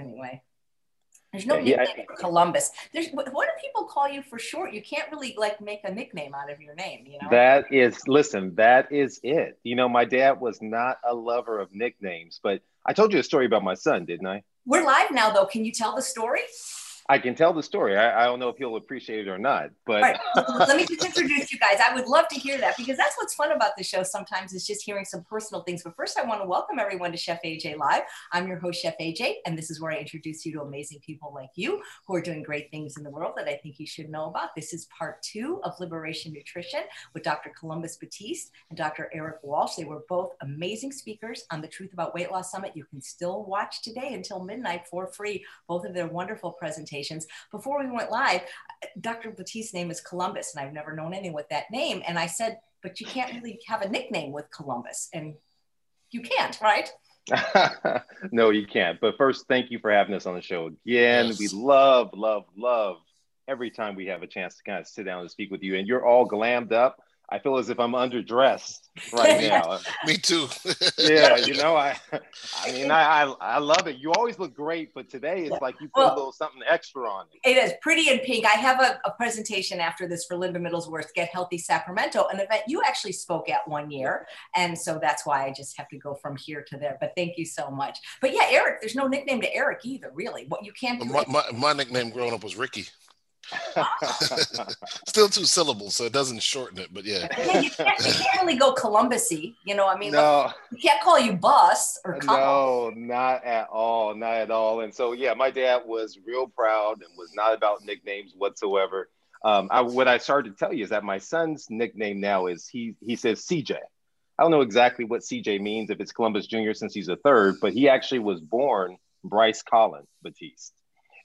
anyway. There's no Yeah, nickname for Columbus. There's what what do people call you for short? You can't really like make a nickname out of your name, you know. That is, listen, that is it. You know, my dad was not a lover of nicknames, but I told you a story about my son, didn't I? We're live now, though. Can you tell the story? I can tell the story. I, I don't know if he'll appreciate it or not, but right. Let me just introduce you guys. I would love to hear that because that's what's fun about the show sometimes is just hearing some personal things. But first, I want to welcome everyone to Chef AJ Live. I'm your host, Chef AJ, and this is where I introduce you to amazing people like you who are doing great things in the world that I think you should know about. This is part two of Liberation Nutrition with Dr. Columbus Batiste and Dr. Eric Walsh. They were both amazing speakers on the Truth About Weight Loss Summit. You can still watch today until midnight for free, both of their wonderful presentations. Before we went live, Dr. Batiste's name is Columbus, and I've never known anyone with that name. And I said, but you can't really have a nickname with Columbus. And you can't, right? no, you can't. But first, thank you for having us on the show again. Yes. We love, love, love every time we have a chance to kind of sit down and speak with you. And you're all glammed up. I feel as if I'm underdressed right now. Me too. yeah, you know, I, I mean, I, I, I love it. You always look great, but today it's like you put Well- a little something extra on it. It is pretty in pink. I have a, a presentation after this for Linda Middlesworth, Get Healthy Sacramento, an event you actually spoke at one year. And so that's why I just have to go from here to there. But thank you so much. But yeah, Eric, there's no nickname to Eric either, really. What you can't do. my, my, my nickname growing up was Ricky. Still two syllables, so it doesn't shorten it. But yeah, Yeah, you, can't, you can't really go Columbusy. You know, I mean, no, we can't call you Bus or Col- no, not at all, not at all. And so, yeah, my dad was real proud and was not about nicknames whatsoever. Um, I, what I started to tell you is that my son's nickname now is he he says CJ. I don't know exactly what CJ means if it's Columbus Jr. since he's a third, but he actually was born Bryce Collins Batiste.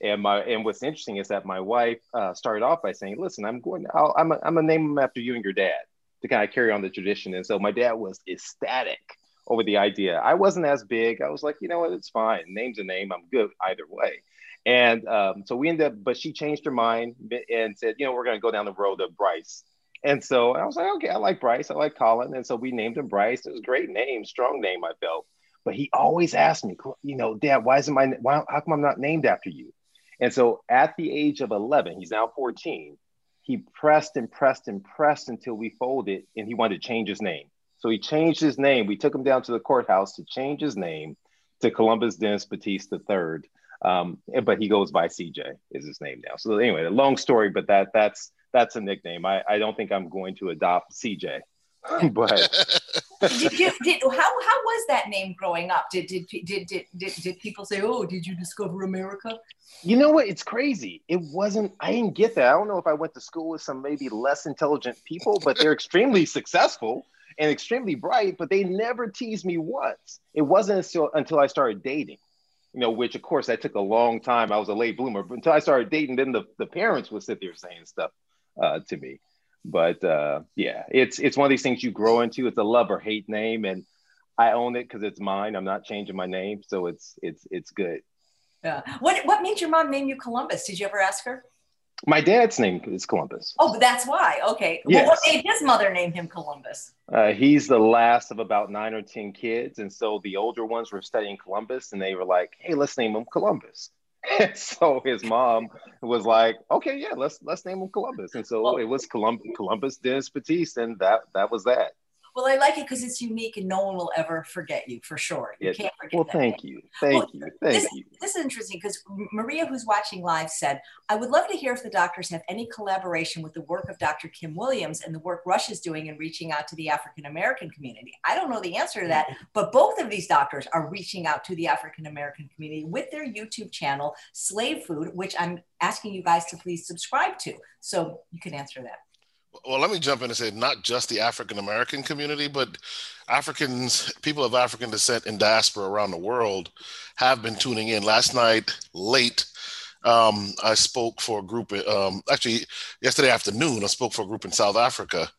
And my and what's interesting is that my wife uh, started off by saying, "Listen, I'm going. I'll, I'm a, I'm gonna name him after you and your dad to kind of carry on the tradition." And so my dad was ecstatic over the idea. I wasn't as big. I was like, you know what, it's fine. Name's a name. I'm good either way. And um, so we ended up, but she changed her mind and said, you know, we're gonna go down the road of Bryce. And so I was like, okay, I like Bryce. I like Colin. And so we named him Bryce. It was a great name, strong name, I felt. But he always asked me, you know, Dad, why isn't my why how come I'm not named after you? And so at the age of 11, he's now 14, he pressed and pressed and pressed until we folded and he wanted to change his name. So he changed his name. We took him down to the courthouse to change his name to Columbus Dennis Batiste III. Um, but he goes by CJ is his name now. So anyway, a long story, but that that's that's a nickname. I, I don't think I'm going to adopt CJ, but did you did how how was that name growing up? Did did did did did, did people say, "Oh, did you discover America?" You know what? It's crazy. It wasn't, I didn't get that. I don't know if I went to school with some maybe less intelligent people, but they're extremely successful and extremely bright, but they never teased me once. It wasn't until, until I started dating, you know, which of course that took a long time. I was a late bloomer, but until I started dating, then the, the parents would sit there saying stuff uh, to me. But uh, yeah, it's, it's one of these things you grow into. It's a love or hate name. And I own it because it's mine. I'm not changing my name. So it's, it's, it's good. Yeah. What what made your mom name you Columbus? Did you ever ask her? My dad's name is Columbus. Oh, that's why. Okay. Yes. Well, what made his mother name him Columbus? Uh, he's the last of about nine or 10 kids. And so the older ones were studying Columbus and they were like, hey, let's name him Columbus. And so his mom was like, okay, yeah, let's let's name him Columbus. And so Well- it was Colum- Columbus Dennis Batiste, and that that was that. Well, I like it because it's unique and no one will ever forget you for sure. You Yeah. can't forget Well, thank you. Thank Well, you. Thank this, you. This is interesting because Maria, who's watching live, said, I would love to hear if the doctors have any collaboration with the work of Dr. Kim Williams and the work Rush is doing in reaching out to the African American community. I don't know the answer to that, mm-hmm. but both of these doctors are reaching out to the African American community with their YouTube channel, Slave Food, which I'm asking you guys to please subscribe to. So you can answer that. Well, let me jump in and say not just the African American community, but Africans, people of African descent in diaspora around the world have been tuning in. Last night, late, um, I spoke for a group, um, actually, yesterday afternoon, I spoke for a group in South Africa,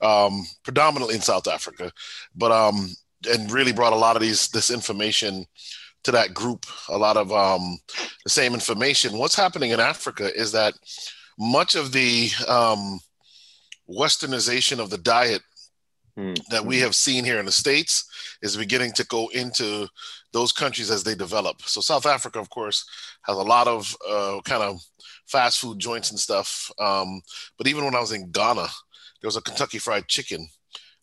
um, predominantly in South Africa, but um, and really brought a lot of these this information to that group, a lot of um, the same information. What's happening in Africa is that much of the um, westernization of the diet mm-hmm. that we have seen here in the States is beginning to go into those countries as they develop. So South Africa, of course, has a lot of uh, kind of fast food joints and stuff. Um, but even when I was in Ghana, there was a Kentucky Fried Chicken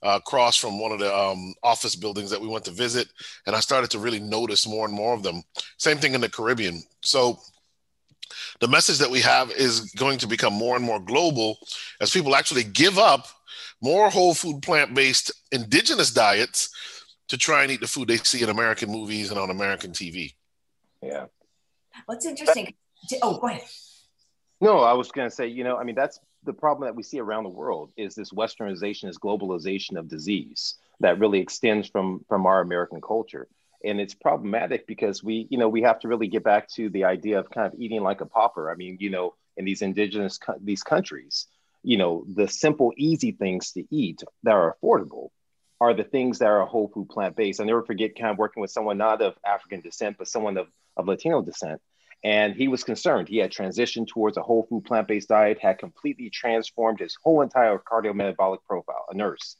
uh, across from one of the um, office buildings that we went to visit, and I started to really notice more and more of them. Same thing in the Caribbean. So the message that we have is going to become more and more global as people actually give up more whole food, plant based indigenous diets to try and eat the food they see in American movies and on American TV. Yeah. What's interesting? Oh, go ahead. No, I was going to say, you know, I mean, that's the problem that we see around the world is this westernization, this globalization of disease that really extends from from our American culture. And it's problematic because we, you know, we have to really get back to the idea of kind of eating like a pauper. I mean, you know, in these indigenous these countries, you know, the simple, easy things to eat that are affordable are the things that are whole food plant based. I never forget kind of working with someone not of African descent, but someone of, of Latino descent. And he was concerned. He had transitioned towards a whole food plant based diet, had completely transformed his whole entire cardiometabolic profile. A nurse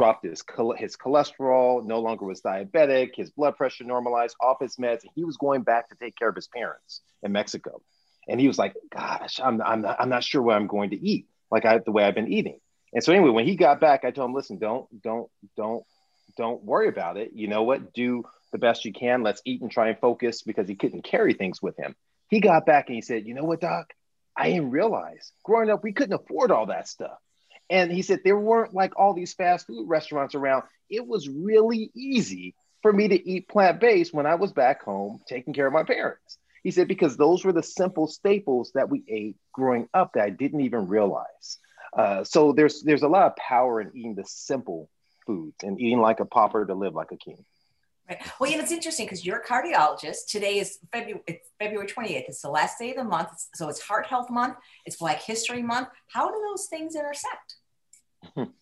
dropped his, his cholesterol, no longer was diabetic, his blood pressure normalized, off his meds, and he was going back to take care of his parents in Mexico. And he was like, Gosh, I'm, I'm, not, I'm not sure what I'm going to eat, like I, the way I've been eating. And so anyway, when he got back, I told him, listen, don't, don't, don't, don't worry about it. You know what? Do the best you can. Let's eat and try and focus because he couldn't carry things with him. He got back and he said, you know what, doc? I didn't realize growing up, we couldn't afford all that stuff. And he said, there weren't like all these fast food restaurants around. It was really easy for me to eat plant based when I was back home taking care of my parents. He said, because those were the simple staples that we ate growing up that I didn't even realize. Uh, so there's there's a lot of power in eating the simple foods and eating like a pauper to live like a king. Right. Well, know, it's interesting because you're a cardiologist. Today is February, it's February 28th. It's the last day of the month. So it's Heart Health Month. It's Black History Month. How do those things intersect?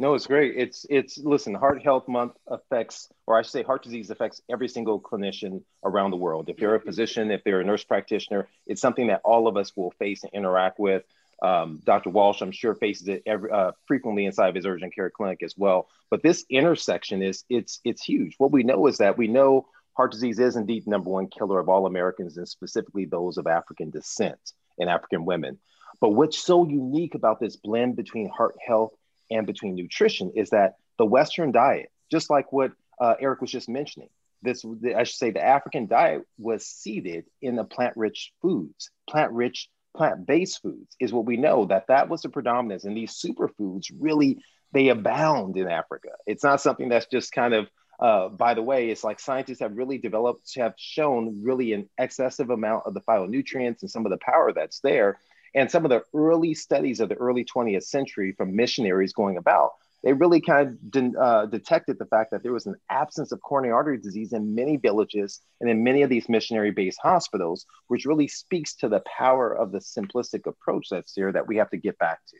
No, it's great. It's it's listen, Heart Health Month affects, or I should say, heart disease affects every single clinician around the world. If you're a physician, if you're a nurse practitioner, it's something that all of us will face and interact with. Um, Dr. Walsh, I'm sure, faces it every, uh, frequently inside of his urgent care clinic as well. But this intersection is it's it's huge. What we know is that we know heart disease is indeed the number one killer of all Americans, and specifically those of African descent and African women. But what's so unique about this blend between heart health and between nutrition is that the Western diet, just like what uh, Eric was just mentioning, this I should say the African diet was seeded in the plant-rich foods, plant-rich plant-based foods is what we know that that was the predominance. And these superfoods really they abound in africa. It's not something that's just kind of uh, by the way it's like scientists have really developed have shown really an excessive amount of the phytonutrients and some of the power that's there and some of the early studies of the early 20th century from missionaries going about they really kind of de- uh, detected the fact that there was an absence of coronary artery disease in many villages and in many of these missionary based hospitals, which really speaks to the power of the simplistic approach that's here that we have to get back to.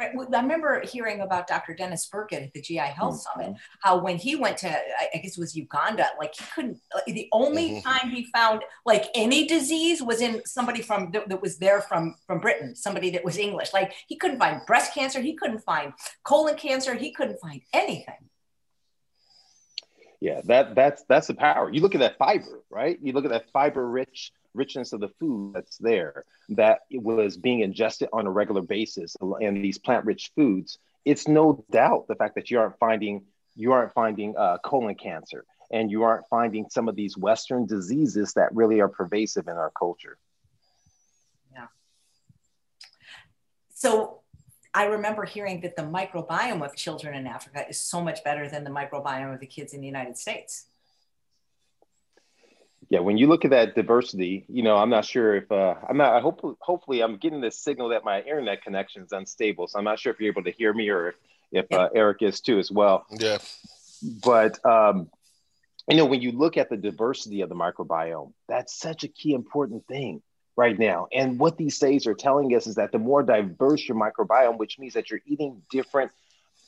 Right. I remember hearing about Dr. Dennis Burkitt at the GI Health mm-hmm. Summit, how when he went to, I guess it was Uganda, like he couldn't, the only mm-hmm. time he found like any disease was in somebody from, that was there from, from Britain, somebody that was English. Like he couldn't find breast cancer, he couldn't find colon cancer, he couldn't find anything. Yeah, that that's that's the power. You look at that fiber, right? You look at that fiber rich richness of the food that's there that was being ingested on a regular basis and these plant-rich foods it's no doubt the fact that you aren't finding you aren't finding uh, colon cancer and you aren't finding some of these western diseases that really are pervasive in our culture. Yeah. So I remember hearing that the microbiome of children in Africa is so much better than the microbiome of the kids in the United States yeah, when you look at that diversity, you know, I'm not sure if uh, I'm not. I hope hopefully I'm getting this signal that my internet connection is unstable, so I'm not sure if you're able to hear me or if uh, Eric is too as well. Yeah. But um, you know, when you look at the diversity of the microbiome, that's such a key important thing right now. And what these studies are telling us is that the more diverse your microbiome, which means that you're eating different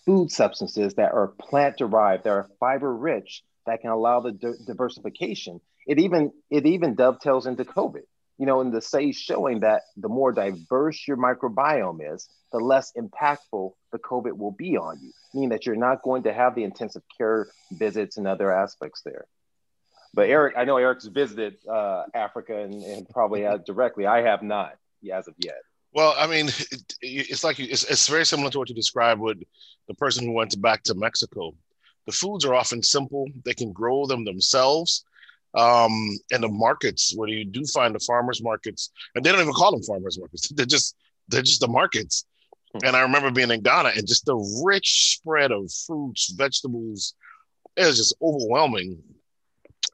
food substances that are plant derived, that are fiber rich, that can allow the di- diversification it even it even dovetails into COVID. you know, in the studies showing that the more diverse your microbiome is, the less impactful the COVID will be on you, meaning that you're not going to have the intensive care visits and other aspects there. But Eric, I know Eric's visited uh, Africa and, and probably directly. I have not as of yet. Well, I mean, it, it's like it's, it's very similar to what you described with the person who went back to Mexico. The foods are often simple; they can grow them themselves. Um, and the markets where you do find the farmers markets, and they don't even call them farmers markets; they're just they're just the markets. Hmm. And I remember being in Ghana and just the rich spread of fruits, vegetables, it was just overwhelming.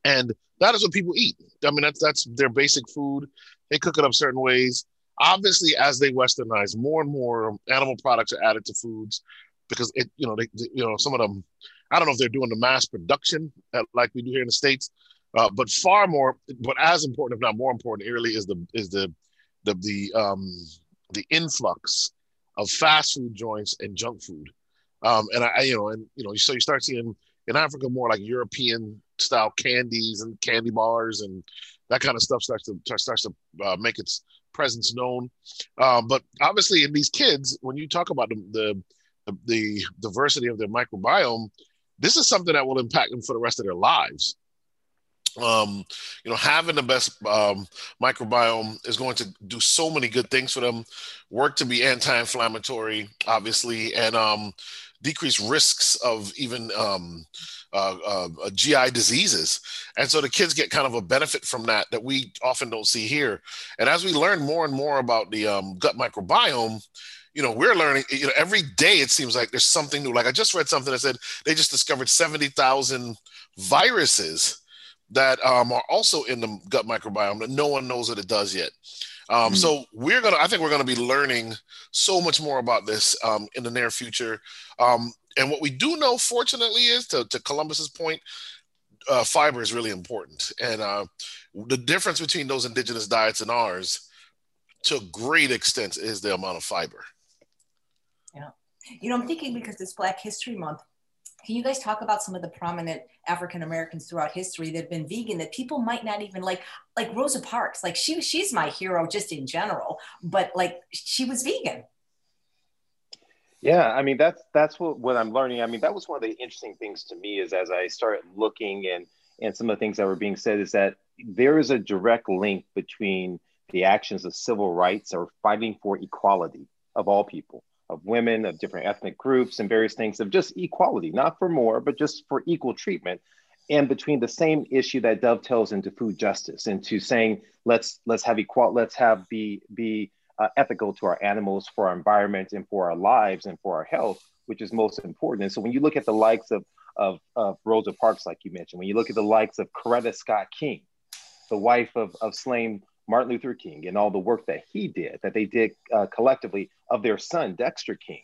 And that is what people eat. I mean, that's that's their basic food. They cook it up certain ways. Obviously, as they westernize, more and more animal products are added to foods because it, you know, they, they you know, some of them. I don't know if they're doing the mass production like we do here in the states, uh, but far more, but as important, if not more important, really is the is the the the um the influx of fast food joints and junk food. Um, and I, you know, and you know, so you start seeing in Africa more like European style candies and candy bars and that kind of stuff starts to starts to uh, make its presence known. Um, but obviously, in these kids, when you talk about the, the the diversity of their microbiome, this is something that will impact them for the rest of their lives. Um, you know, having the best um, microbiome is going to do so many good things for them. Work to be anti-inflammatory, obviously, and um, decrease risks of even um, uh, uh, uh GI diseases. And so the kids get kind of a benefit from that that we often don't see here. And as we learn more and more about the um, gut microbiome, you know, we're learning, you know, every day it seems like there's something new. Like I just read something that said they just discovered 70,000 viruses that um, are also in the gut microbiome that no one knows what it does yet. Um, mm-hmm. So we're gonna, I think we're gonna be learning so much more about this um, in the near future. Um, and what we do know, fortunately, is to, to Columbus's point, uh, fiber is really important. And uh, the difference between those indigenous diets and ours, to a great extent, is the amount of fiber. Yeah, you know, I'm thinking because it's Black History Month can you guys talk about some of the prominent African Americans throughout history that have been vegan that people might not even like, like Rosa Parks? Like she, she's my hero just in general, but like she was vegan. Yeah, I mean that's that's what what I'm learning. I mean that was one of the interesting things to me is as I started looking and and some of the things that were being said is that there is a direct link between the actions of civil rights or fighting for equality of all people of women, of different ethnic groups, and various things of just equality, not for more, but just for equal treatment. And between the same issue that dovetails into food justice, into saying let's let's have equal, let's have be be uh, ethical to our animals, for our environment, and for our lives, and for our health, which is most important. And so when you look at the likes of of, of Rosa Parks, like you mentioned, when you look at the likes of Coretta Scott King, the wife of, of slain Martin Luther King and all the work that he did, that they did uh, collectively of their son, Dexter King,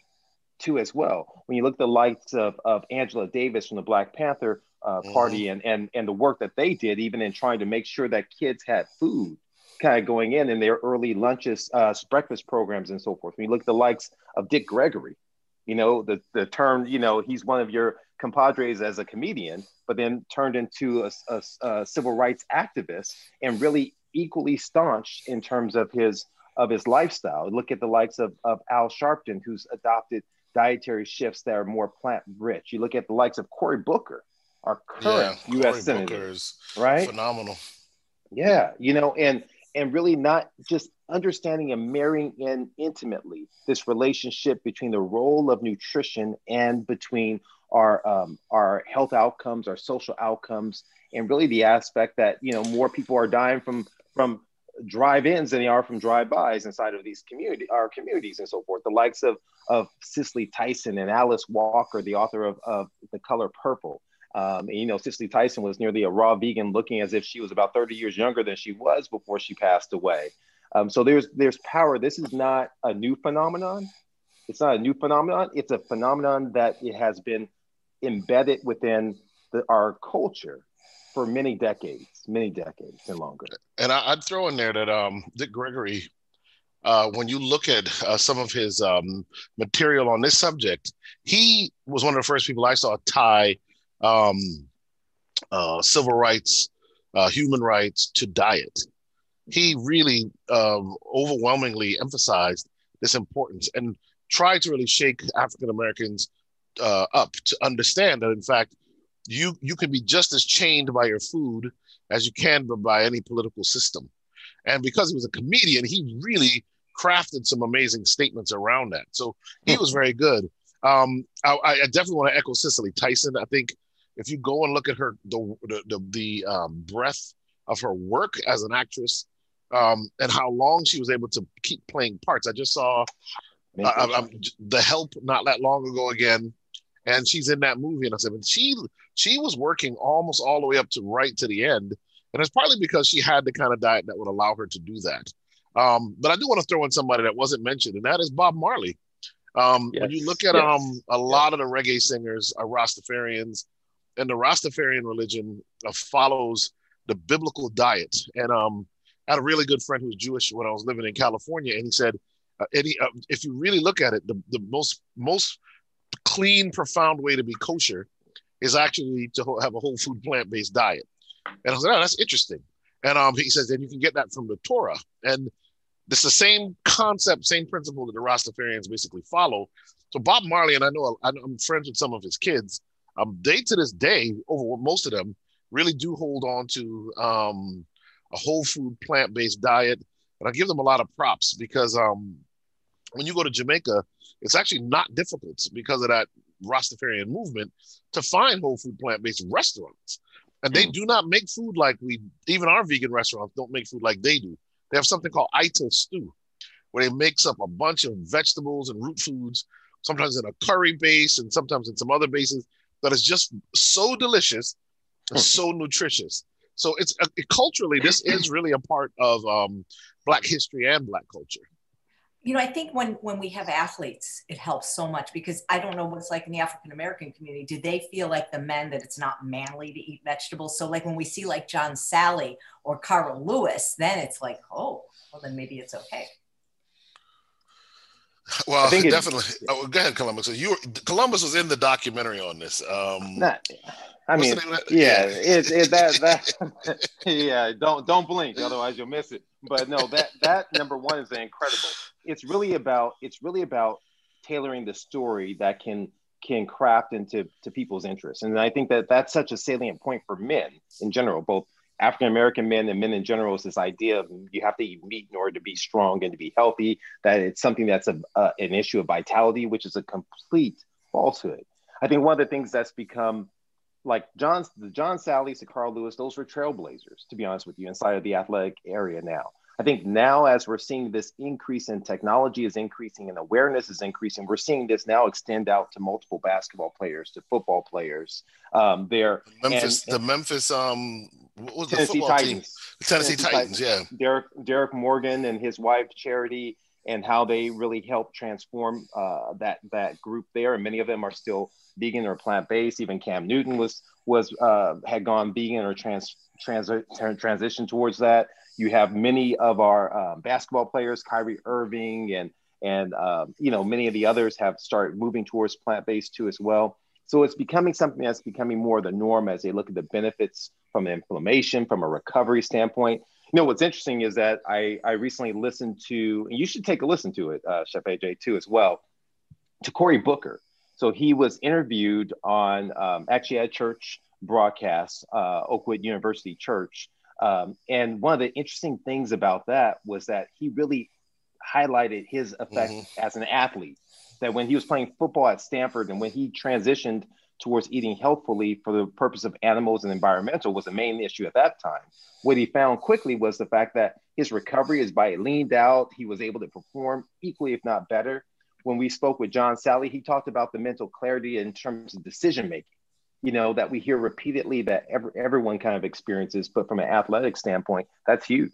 too, as well. When you look at the likes of, of Angela Davis from the Black Panther uh, mm-hmm. Party and, and, and the work that they did, even in trying to make sure that kids had food kind of going in in their early lunches, uh, breakfast programs, and so forth. When you look at the likes of Dick Gregory, you know, the, the term, you know, he's one of your compadres as a comedian, but then turned into a, a, a civil rights activist and really equally staunch in terms of his of his lifestyle. Look at the likes of, of Al Sharpton, who's adopted dietary shifts that are more plant rich. You look at the likes of Cory Booker, our current yeah, U.S. Cory senator, right? Phenomenal. Yeah, you know, and and really not just understanding and marrying in intimately this relationship between the role of nutrition and between our um, our health outcomes, our social outcomes, and really the aspect that you know more people are dying from from drive-ins than they are from drive-bys inside of these community our communities and so forth. The likes of of Cicely Tyson and Alice Walker, the author of, of The Color Purple. Um, and, you know, Cicely Tyson was nearly a raw vegan, looking as if she was about 30 years younger than she was before she passed away. Um, so there's there's power. This is not a new phenomenon. It's not a new phenomenon. It's a phenomenon that it has been embedded within the, our culture for many decades, many decades and longer. And I, would throw in there that um, Dick Gregory, uh, when you look at uh, some of his um, material on this subject, he was one of the first people I saw tie um, uh, civil rights, uh, human rights to diet. he really um, overwhelmingly emphasized this importance and tried to really shake African Americans uh, up to understand that, in fact, you you can be just as chained by your food as you can by any political system. And because he was a comedian, he really crafted some amazing statements around that. So he was very good. Um, I, I, definitely want to echo Cicely Tyson. I think if you go and look at her, the the, the, the um, breadth of her work as an actress, um, and how long she was able to keep playing parts. I just saw uh, the Help not that long ago again, and she's in that movie, and I said, but she she was working almost all the way up to right to the end, and it's partly because she had the kind of diet that would allow her to do that. Um, but I do want to throw in somebody that wasn't mentioned, and that is Bob Marley. Um, yes. When you look at yes. um, a lot of the reggae singers are Rastafarians, and the Rastafarian religion uh, follows the biblical diet. And um, I had a really good friend who was Jewish when I was living in California, and he said, uh, Eddie, uh, if you really look at it, the, the most most clean, profound way to be kosher is actually to have a whole food plant based diet. And I was like, oh, that's interesting. And um, he says, then you can get that from the Torah. And it's the same concept, same principle that the Rastafarians basically follow. So Bob Marley, and I know I'm friends with some of his kids. Um, they to this day, over most of them, really do hold on to um, a whole food plant based diet, and I give them a lot of props because um, when you go to Jamaica, it's actually not difficult because of that Rastafarian movement to find whole food plant based restaurants. And they mm. do not make food like we, even our vegan restaurants don't make food like they do. They have something called Ital stew, where they mix up a bunch of vegetables and root foods, sometimes in a curry base and sometimes in some other bases, that is just so delicious and so nutritious. So it's uh, culturally, this is really a part of um, Black history and Black culture you know, I think when when we have athletes, it helps so much because I don't know what it's like in the African American community. Do they feel like the men that it's not manly to eat vegetables? So like when we see like John Salley or Carl Lewis, then it's like, oh, well then maybe it's okay. Well, definitely. Oh, go ahead, Columbus. So you Columbus was in the documentary on this. Um, not, I mean, yeah, it, it that that yeah. Don't don't blink, otherwise you'll miss it. But no, that that number one is incredible. It's really about it's really about tailoring the story that can can craft into to people's interests, and I think that that's such a salient point for men in general, both African American men and men in general. Is this idea of you have to eat meat in order to be strong and to be healthy? That it's something that's a, an issue of vitality, which is a complete falsehood. I think one of the things that's become like John, the John Salleys, the Carl Lewis, those were trailblazers, to be honest with you, inside of the athletic area now. I think now, as we're seeing this increase in technology is increasing and awareness is increasing, we're seeing this now extend out to multiple basketball players, to football players. Um, there, Memphis, and, the Memphis, um, what was Tennessee the Titans, team? Tennessee, Tennessee Titans, Titans, yeah. Derek, Derrick Morgan and his wife Charity, and how they really helped transform uh, that that group there, and many of them are still vegan or plant based. Even Cam Newton was was uh, had gone vegan or trans, trans transition towards that. You have many of our uh, basketball players, Kyrie Irving, and and uh, you know many of the others have started moving towards plant based too as well. So it's becoming something that's becoming more the norm as they look at the benefits from inflammation, from a recovery standpoint. You know what's interesting is that I I recently listened to, and you should take a listen to it, uh, Chef AJ too as well, to Cory Booker so he was interviewed on um, actually at church broadcast, uh, Oakwood University Church. Um, and one of the interesting things about that was that he really highlighted his effect mm-hmm. as an athlete. That when he was playing football at Stanford and when he transitioned towards eating healthfully for the purpose of animals and environmental was the main issue at that time. What he found quickly was the fact that his recovery is by leaned out, he was able to perform equally, if not better, when we spoke with John Salley, he talked about the mental clarity in terms of decision making, you know, that we hear repeatedly that every, everyone kind of experiences, but from an athletic standpoint, that's huge.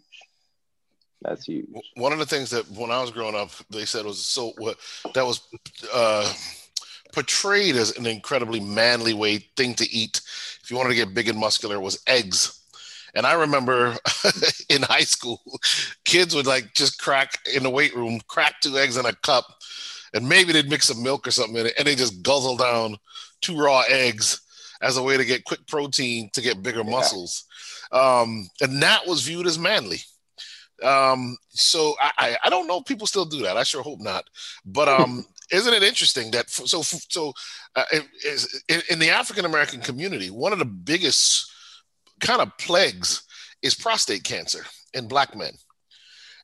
That's huge. One of the things that when I was growing up, they said was so what that was uh, portrayed as an incredibly manly way thing to eat. If you wanted to get big and muscular, was eggs. And I remember in high school, kids would like just crack in the weight room, crack two eggs in a cup, and maybe they'd mix some milk or something in it, and they just guzzle down two raw eggs as a way to get quick protein to get bigger yeah. muscles. Um, and that was viewed as manly. Um, so I, I don't know if people still do that. I sure hope not. But um, isn't it interesting that so so uh, in, in the African American community, one of the biggest kind of plagues is prostate cancer in black men.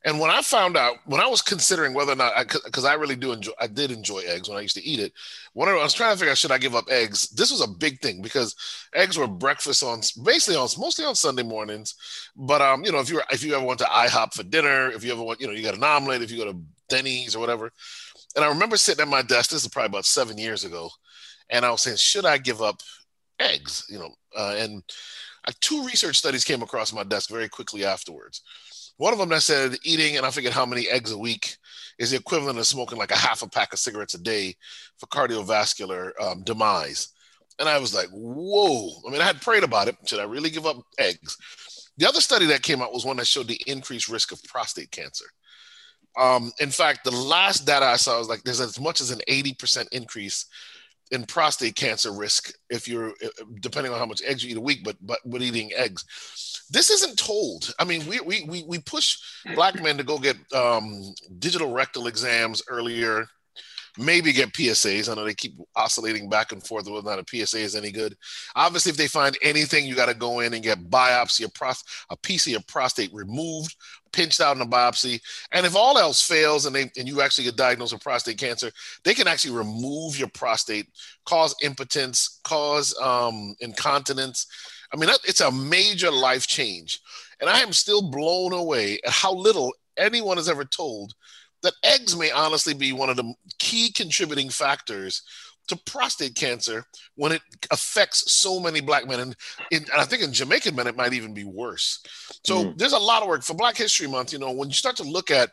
And when I found out, when I was considering whether or not, because I, I, really do enjoy, I did enjoy eggs when I used to eat it. When I was trying to figure out should I give up eggs, this was a big thing because eggs were breakfast on basically on mostly on Sunday mornings. But um, you know, if you were, if you ever went to IHOP for dinner, if you ever went, you know, you got an omelet, if you go to Denny's or whatever. And I remember sitting at my desk. This is probably about seven years ago, and I was saying, should I give up eggs? You know, uh, and uh, two research studies came across my desk very quickly afterwards one of them that said eating, and I forget how many eggs a week, is the equivalent of smoking like a half a pack of cigarettes a day for cardiovascular um, demise. And I was like, whoa. I mean, I had prayed about it. Should I really give up eggs? The other study that came out was one that showed the increased risk of prostate cancer. Um, in fact, the last data I saw was like there's as much as an 80% increase in prostate cancer risk if you're depending on how much eggs you eat a week, but but with eating eggs this isn't told. I mean, we we we, we push black men to go get um, digital rectal exams earlier, maybe get PSAs. I know they keep oscillating back and forth whether or not a PSA is any good. Obviously, if they find anything, you got to go in and get biopsy, a, pros- a piece of your prostate removed, pinched out in a biopsy. And if all else fails and they and you actually get diagnosed with prostate cancer, they can actually remove your prostate, cause impotence, cause um, incontinence I mean, it's a major life change. And I am still blown away at how little anyone has ever told that eggs may honestly be one of the key contributing factors to prostate cancer when it affects so many black men. And, in, and I think in Jamaican men, it might even be worse. So mm. there's a lot of work for Black History Month. You know, when you start to look at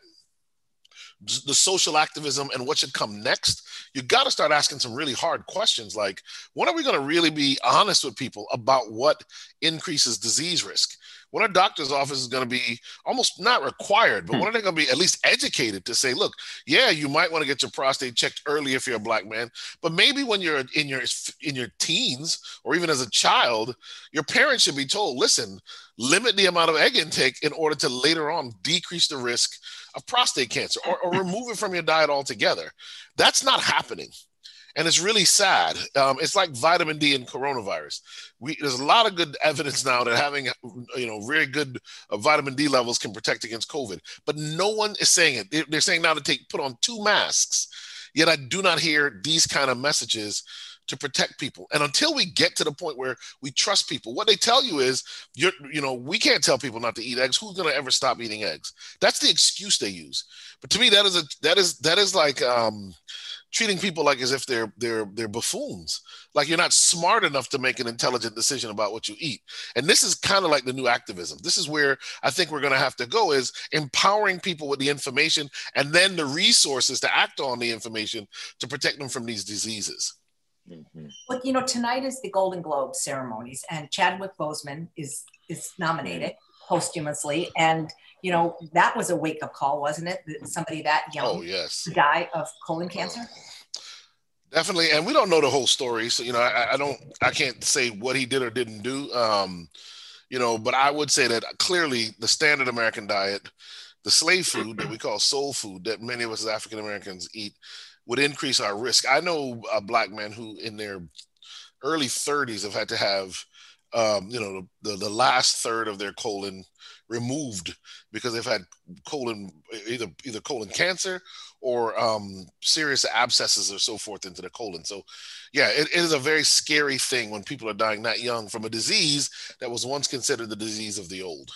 the social activism and what should come next, you got to start asking some really hard questions like, when are we going to really be honest with people about what increases disease risk? When a doctor's office is going to be almost not required, but hmm. when are they going to be at least educated to say, look, yeah, you might want to get your prostate checked early if you're a black man, but maybe when you're in your in your teens or even as a child, your parents should be told, listen, limit the amount of egg intake in order to later on decrease the risk of prostate cancer or, or remove it from your diet altogether. That's not happening. And it's really sad. Um, it's like vitamin D and coronavirus. We, there's a lot of good evidence now that having, you know, very good uh, vitamin D levels can protect against COVID. But no one is saying it. They're, they're saying now to take put on two masks. Yet I do not hear these kind of messages to protect people. And until we get to the point where we trust people, what they tell you is, you're, you know, we can't tell people not to eat eggs. Who's going to ever stop eating eggs? That's the excuse they use. But to me, that is a that is that is like um, treating people like as if they're they're they're buffoons. Like you're not smart enough to make an intelligent decision about what you eat. And this is kind of like the new activism. This is where I think we're going to have to go is empowering people with the information and then the resources to act on the information to protect them from these diseases. Mm-hmm. Well, you know, tonight is the Golden Globe ceremonies, and Chadwick Boseman is is nominated posthumously, and you know that was a wake up call, wasn't it? That somebody that young, oh yes, die of colon cancer. Oh, definitely, and we don't know the whole story, so you know, I, I don't, I can't say what he did or didn't do. Um, you know, but I would say that clearly the standard American diet, the slave food that we call soul food that many of us as African Americans eat, would increase our risk. I know a black man who, in their early 30s, have had to have, um, you know, the, the last third of their colon removed because they've had colon either either colon cancer or um, serious abscesses or so forth into the colon. So, yeah, it, it is a very scary thing when people are dying that young from a disease that was once considered the disease of the old.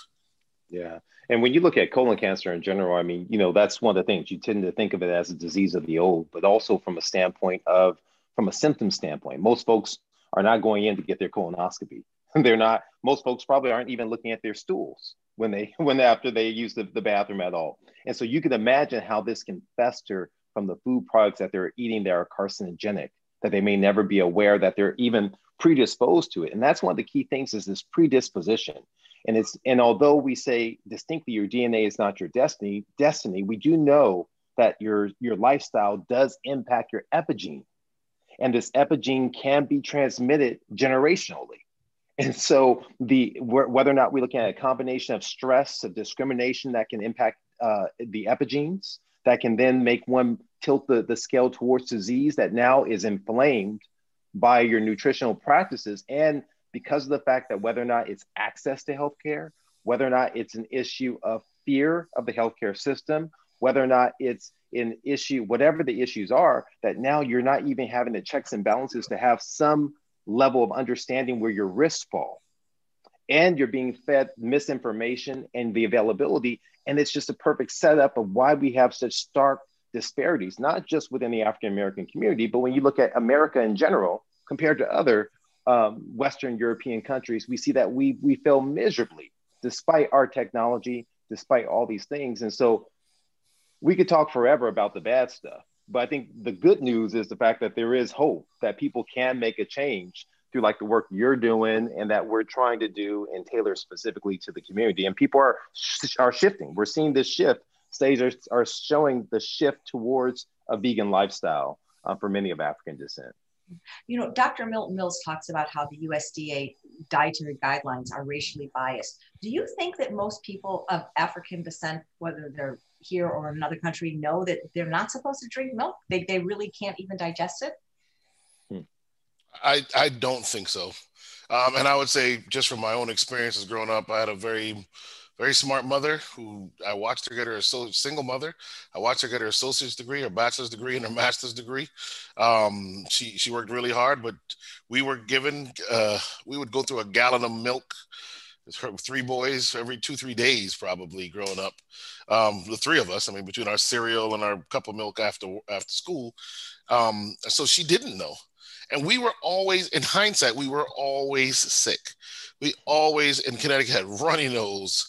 Yeah. And when you look at colon cancer in general, I mean, you know, that's one of the things you tend to think of it as a disease of the old, but also from a standpoint of, from a symptom standpoint, most folks are not going in to get their colonoscopy. They're not, most folks probably aren't even looking at their stools when they, when after they use the, the bathroom at all. And so you can imagine how this can fester from the food products that they're eating that are carcinogenic, that they may never be aware that they're even predisposed to it. And that's one of the key things is this predisposition. And it's and although we say distinctly your DNA is not your destiny, destiny, we do know that your your lifestyle does impact your epigene. And this epigene can be transmitted generationally. And so the whether or not we're looking at a combination of stress, of discrimination that can impact uh, the epigenes, that can then make one tilt the, the scale towards disease that now is inflamed by your nutritional practices. And because of the fact that whether or not it's access to healthcare, whether or not it's an issue of fear of the healthcare system, whether or not it's an issue, whatever the issues are, that now you're not even having the checks and balances to have some level of understanding where your risks fall. And you're being fed misinformation and the availability. And it's just a perfect setup of why we have such stark disparities, not just within the African American community, but when you look at America in general compared to other um, Western European countries, we see that we, we fail miserably despite our technology, despite all these things. And so we could talk forever about the bad stuff, but I think the good news is the fact that there is hope that people can make a change through like the work you're doing and that we're trying to do and tailor specifically to the community. And people are are shifting. We're seeing this shift. States are, are showing the shift towards a vegan lifestyle uh, for many of African descent. You know, Dr. Milton Mills talks about how the USDA dietary guidelines are racially biased. Do you think that most people of African descent, whether they're here or another country, know that they're not supposed to drink milk? They, they really can't even digest it? Hmm. I, I don't think so. Um, and I would say, just from my own experiences growing up, I had a very very smart mother who I watched her get her single mother. I watched her get her associate's degree, her bachelor's degree, and her master's degree. Um, she she worked really hard, but we were given uh, we would go through a gallon of milk. Three boys every two three days, probably growing up. Um, the three of us, I mean, between our cereal and our cup of milk after after school. Um, so she didn't know, and we were always, in hindsight, we were always sick. We always in Connecticut had runny nose,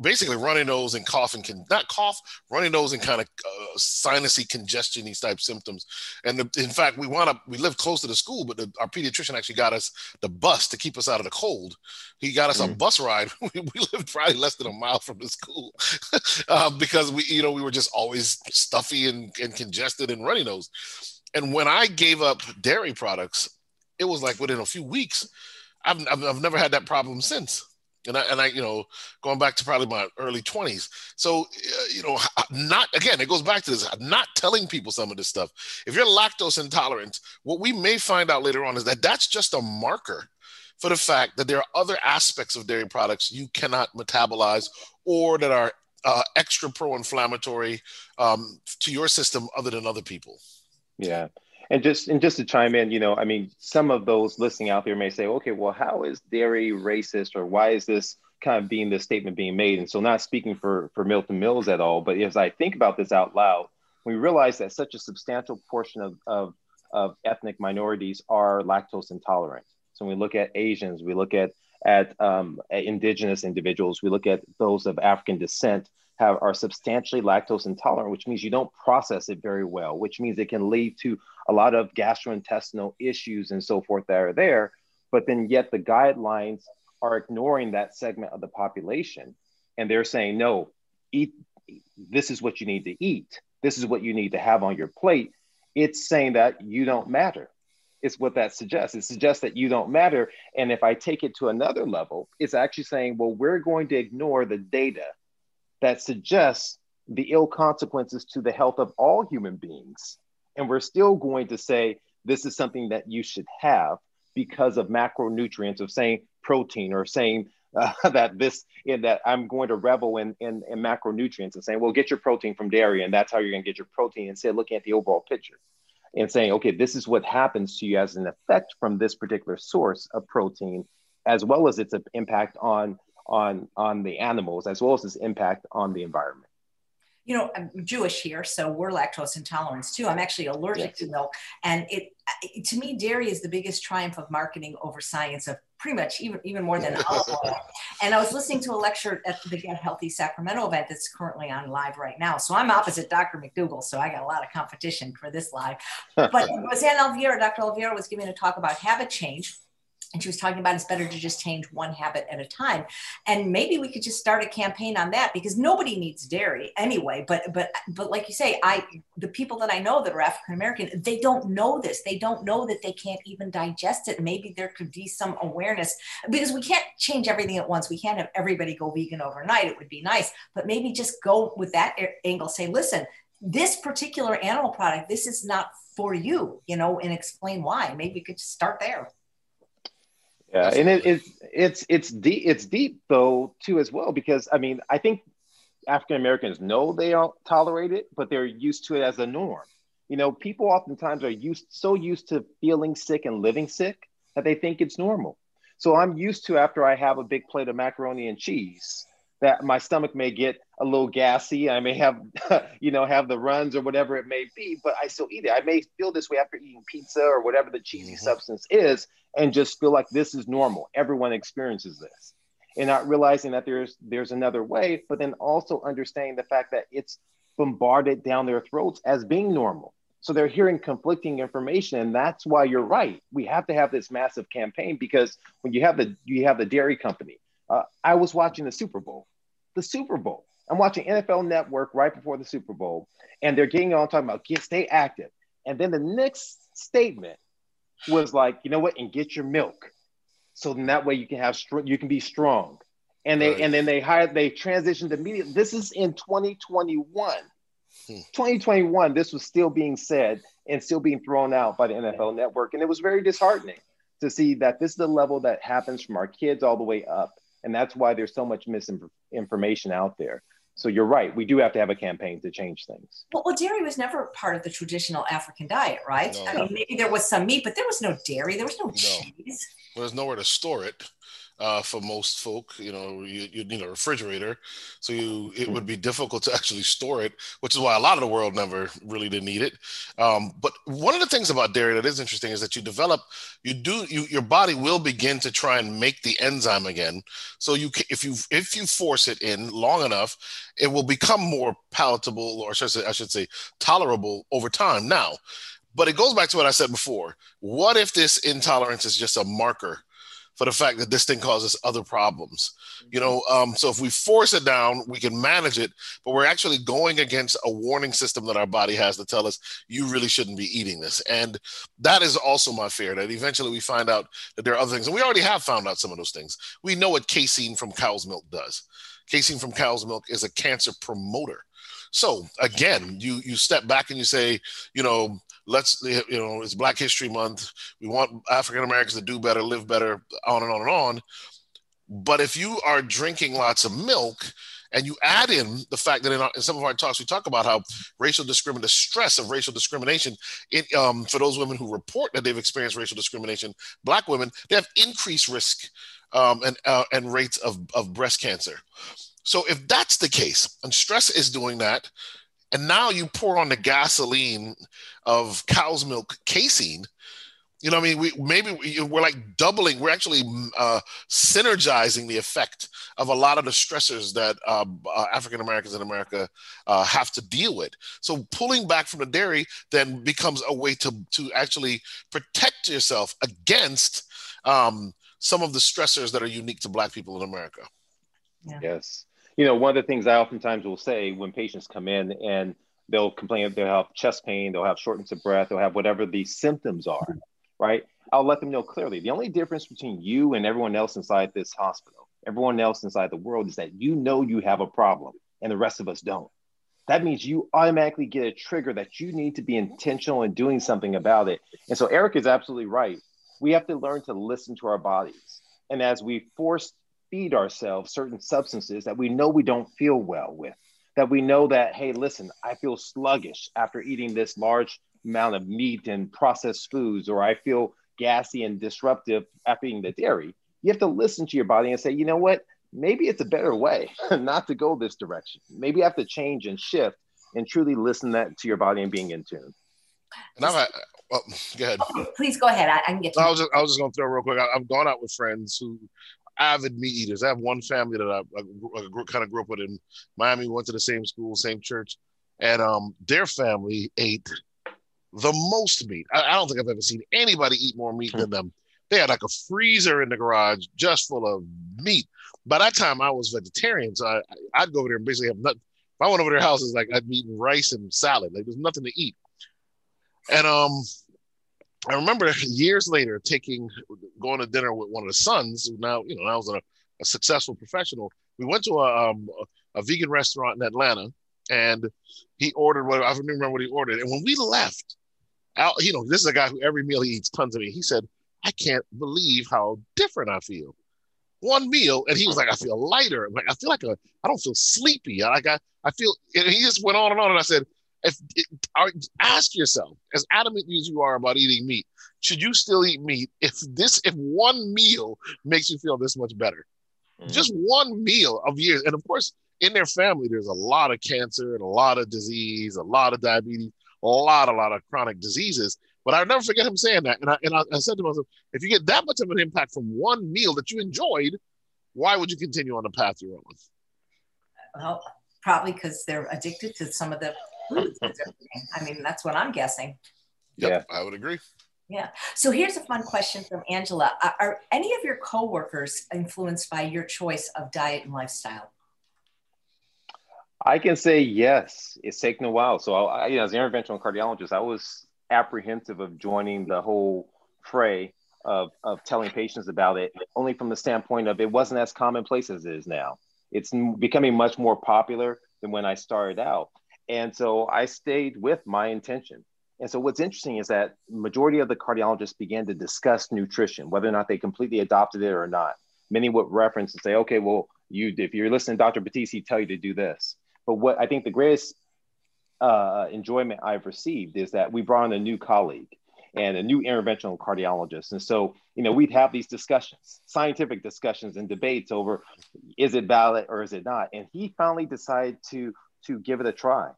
basically running nose and cough and can not cough, running nose and kind of uh, sinusy congestion, these type symptoms. And the, in fact, we wound up, we lived close to the school, but the, our pediatrician actually got us the bus to keep us out of the cold. He got us mm. a bus ride. we, we, lived probably less than a mile from the school uh, because we, you know, we were just always stuffy and, and congested and runny nose. And when I gave up dairy products, it was like within a few weeks. I've, I've, I've never had that problem since and I, and I, you know, going back to probably my early 20s. So, uh, you know, not again, it goes back to this not telling people some of this stuff. If you're lactose intolerant, what we may find out later on is that that's just a marker for the fact that there are other aspects of dairy products you cannot metabolize or that are uh, extra pro inflammatory um, to your system other than other people. Yeah. And just and just to chime in, you know, I mean, some of those listening out there may say, okay, well, how is dairy racist, or why is this kind of being this statement being made? And so, not speaking for for Milton Mills at all, but as I think about this out loud, we realize that such a substantial portion of of, of ethnic minorities are lactose intolerant. So when we look at Asians, we look at at um, indigenous individuals, we look at those of African descent have are substantially lactose intolerant, which means you don't process it very well, which means it can lead to a lot of gastrointestinal issues and so forth that are there. But then yet the guidelines are ignoring that segment of the population. And they're saying, no, eat this is what you need to eat. This is what you need to have on your plate. It's saying that you don't matter. It's what that suggests. It suggests that you don't matter. And if I take it to another level, it's actually saying, well, we're going to ignore the data that suggests the ill consequences to the health of all human beings. And we're still going to say this is something that you should have because of macronutrients of saying protein or saying uh, that this in that I'm going to revel in, in, in macronutrients and saying, well, get your protein from dairy, and that's how you're going to get your protein. Instead, of looking at the overall picture and saying, okay, this is what happens to you as an effect from this particular source of protein, as well as its impact on on on the animals as well as its impact on the environment. You know i'm jewish here so we're lactose intolerant too. I'm actually allergic to milk. And it to me dairy is the biggest triumph of marketing over science of pretty much even even more than olive oil. And i was listening to a lecture at the get healthy sacramento event that's currently on live right now. So i'm opposite dr mcdougall so i got a lot of competition for this live. But Rosane Oliveira dr Oliveira was giving a talk about habit change and she was talking about it's better to just change one habit at a time. And maybe we could just start a campaign on that because nobody needs dairy anyway. But but but like you say i the people that i know that are african american they don't know this. They don't know that they can't even digest it. Maybe there could be some awareness because we can't change everything at once. We can't have everybody go vegan overnight. It would be nice. But maybe just go with that angle. Say listen this particular animal product this is not for you you know and explain why. Maybe we could just start there yeah, and it, it's it's it's deep. It's deep though too as well because I mean I think African Americans know they don't tolerate it, but they're used to it as a norm. You know, people oftentimes are used so used to feeling sick and living sick that they think it's normal. So I'm used to after I have a big plate of macaroni and cheese that my stomach may get a little gassy. I may have, you know, have the runs or whatever it may be, but I still eat it. I may feel this way after eating pizza or whatever the cheesy mm-hmm. substance is, and just feel like this is normal. Everyone experiences this, and not realizing that there's there's another way, but then also understanding the fact that it's bombarded down their throats as being normal. So they're hearing conflicting information, and that's why you're right. We have to have this massive campaign because when you have the you have the dairy company. Uh, I was watching the Super Bowl the Super Bowl. I'm watching NFL Network right before the Super Bowl, and they're getting on talking about get stay active. And then the next statement was like, you know what, and get your milk. So then that way you can have str- you can be strong. And they right. and then they hired they transitioned immediately. This is in 2021. Hmm. 2021, this was still being said and still being thrown out by the NFL network. And it was very disheartening to see that this is the level that happens from our kids all the way up. And that's why there's so much misinformation out there. So you're right. We do have to have a campaign to change things. Well, well dairy was never part of the traditional African diet, right? No. I mean, maybe there was some meat, but there was no dairy. There was no, no. cheese. Well, there's nowhere to store it uh, for most folk. You know, you, you need a refrigerator, so you it would be difficult to actually store it, which is why a lot of the world never really did need it. Um, but one of the things about dairy that is interesting is that you develop, you do, you, your body will begin to try and make the enzyme again. So you, if you if you force it in long enough, it will become more palatable, or I, say, I should say tolerable over time. Now. But it goes back to what I said before. What if this intolerance is just a marker for the fact that this thing causes other problems. You know, um, so if we force it down, we can manage it, but we're actually going against a warning system that our body has to tell us you really shouldn't be eating this. And that is also my fear that eventually we find out that there are other things, and we already have found out some of those things. We know what casein from cow's milk does. Casein from cow's milk is a cancer promoter. So again, you you step back and you say, you know, let's you know it's black history month. We want african americans to do better live better on and on and on. But if you are drinking lots of milk and you add in the fact that in, our, in some of our talks we talk about how racial discrimination the stress of racial discrimination it, um, for those women who report that they've experienced racial discrimination black women they have increased risk um, and, uh, and rates of, of breast cancer. So if that's the case and stress is doing that and now you pour on the gasoline of cow's milk casein. You know i mean? We maybe we, are like doubling we're actually uh, synergizing the effect of a lot of the stressors that uh, uh, african americans in america uh, have to deal with. So pulling back from the dairy then becomes a way to to actually protect yourself against um, some of the stressors that are unique to black people in america. Yeah. yes you know, one of the things I oftentimes will say when patients come in and they'll complain, they'll have chest pain, they'll have shortness of breath, they'll have whatever the symptoms are, right? I'll let them know clearly. The only difference between you and everyone else inside this hospital, everyone else inside the world, is that you know you have a problem and the rest of us don't. That means you automatically get a trigger that you need to be intentional in doing something about it. And so Eric is absolutely right. We have to learn to listen to our bodies. And as we force feed ourselves certain substances that we know we don't feel well with. That we know that, hey, listen, I feel sluggish after eating this large amount of meat and processed foods, or I feel gassy and disruptive after eating the dairy. You have to listen to your body and say, you know what? Maybe it's a better way not to go this direction. Maybe I have to change and shift and truly listen that to your body and being in tune. And I've had, well, go ahead. Oh, please go ahead. I, I can get. I was just, I was just going to throw real quick. I, have gone out with friends who avid meat eaters. I have one family that I, I, I kind of grew up with in Miami. Went to the same school, same church, and um, their family ate the most meat. I, I, don't think I've ever seen anybody eat more meat than them. they had like a freezer in the garage just full of meat. By that time, I was vegetarian, so I, I'd go over there and basically have nothing. If I went over their houses, like I'd be eating rice and salad. Like there's nothing to eat. And um, I remember years later taking going to dinner with one of the sons who now you know now was a, a successful professional. We went to a, um, a, vegan restaurant in Atlanta, and he ordered what I don't remember what he ordered. And when we left, out you know this is a guy who every meal he eats tons of meat. He said, "I can't believe how different I feel." One meal, and he was like, "I feel lighter. Like I feel like a I don't feel sleepy. Like I I feel." And he just went on and on, and I said if ask yourself, as adamant as you are about eating meat, should you still eat meat if this if one meal makes you feel this much better? Mm-hmm. Just one meal of years, and of course, in their family, there's a lot of cancer and a lot of disease, a lot of diabetes, a lot, a lot of chronic diseases. But I'll never forget him saying that. And I, and I, I said to myself, if you get that much of an impact from one meal that you enjoyed, why would you continue on the path you're on? Well, probably because they're addicted to some of the I mean, that's what I'm guessing. Yep, yeah, I would agree. Yeah. So here's a fun question from Angela. Are any of your coworkers influenced by your choice of diet and lifestyle? I can say yes. It's taken a while. So, I, you know, as an interventional cardiologist, I was apprehensive of joining the whole fray of, of telling patients about it, only from the standpoint of it wasn't as commonplace as it is now. It's becoming much more popular than when I started out. And so I stayed with my intention. And so what's interesting is that majority of the cardiologists began to discuss nutrition, whether or not they completely adopted it or not. Many would reference and say, okay, well, you if you're listening to Dr. Batiste, he tell you to do this. But what I think the greatest uh, enjoyment I've received is that we brought in a new colleague and a new interventional cardiologist. And so, you know, we'd have these discussions, scientific discussions and debates over is it valid or is it not? And he finally decided to to give it a try.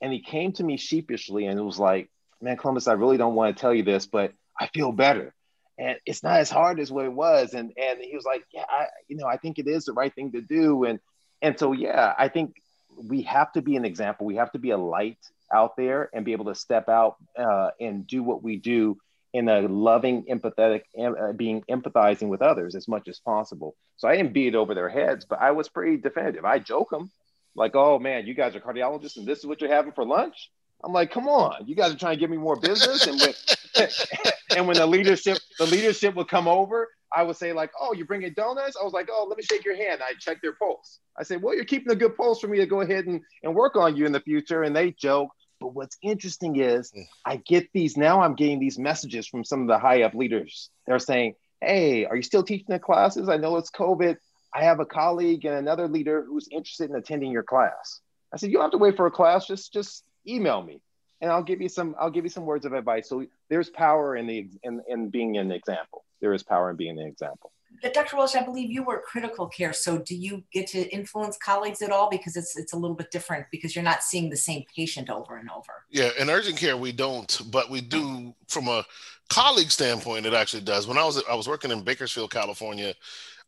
And he came to me sheepishly and it was like, man, Columbus, I really don't want to tell you this, but I feel better. And it's not as hard as what it was. And and he was like, yeah, I, you know, I think it is the right thing to do. And and so yeah, I think we have to be an example. We have to be a light out there and be able to step out uh, and do what we do in a loving, empathetic, uh, being empathizing with others as much as possible. So I didn't beat over their heads, but I was pretty definitive. I joke them like, oh man, you guys are cardiologists and this is what you're having for lunch. I'm like, come on, you guys are trying to give me more business. And when, and when the leadership, the leadership would come over, I would say like, oh, you're bringing donuts. I was like, oh, let me shake your hand. I check their pulse. I said, well, you're keeping a good pulse for me to go ahead and, and work on you in the future. And they joke. But what's interesting is. I get these now. I'm getting these messages from some of the high up leaders. They're saying, hey, are you still teaching the classes? I know it's COVID, I have a colleague and another leader who's interested in attending your class. I said, you don't have to wait for a class, just just email me and I'll give you some I'll give you some words of advice. So there's power in the in, in being an example. There is power in being an example. Dr. Walsh, I believe you work critical care. So do you get to influence colleagues at all? Because it's it's a little bit different because you're not seeing the same patient over and over. Yeah, in urgent care we don't, but we do from a colleague standpoint. It actually does. When I was I was working in Bakersfield, California,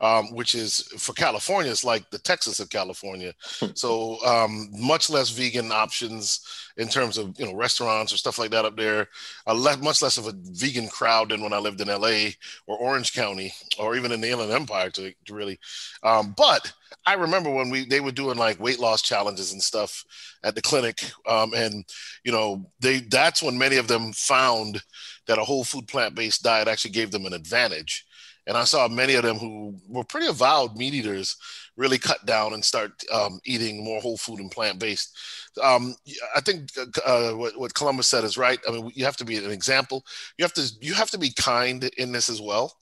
um, which is for California, it's like the Texas of California. so um, much less vegan options in terms of you know restaurants or stuff like that up there. A le- much less of a vegan crowd than when I lived in LA or Orange County or even in the Inland Empire to, to really. Um, but I remember when we they were doing like weight loss challenges and stuff at the clinic, um, and you know they that's when many of them found that a whole food plant based diet actually gave them an advantage and I saw many of them who were pretty avowed meat eaters really cut down and start um, eating more whole food and plant based. Um, I think uh, what, what, Columbus said is right. I mean, you have to be an example. You have to you have to be kind in this as well,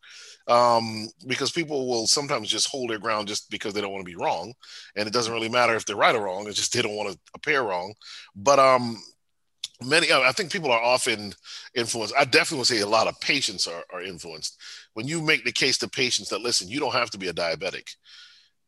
um, because people will sometimes just hold their ground just because they don't want to be wrong, and it doesn't really matter if they're right or wrong. It's just they don't want to appear wrong. But um, many i think people are often influenced. I definitely would say a lot of patients are, are influenced. When you make the case to patients that listen you don't have to be a diabetic.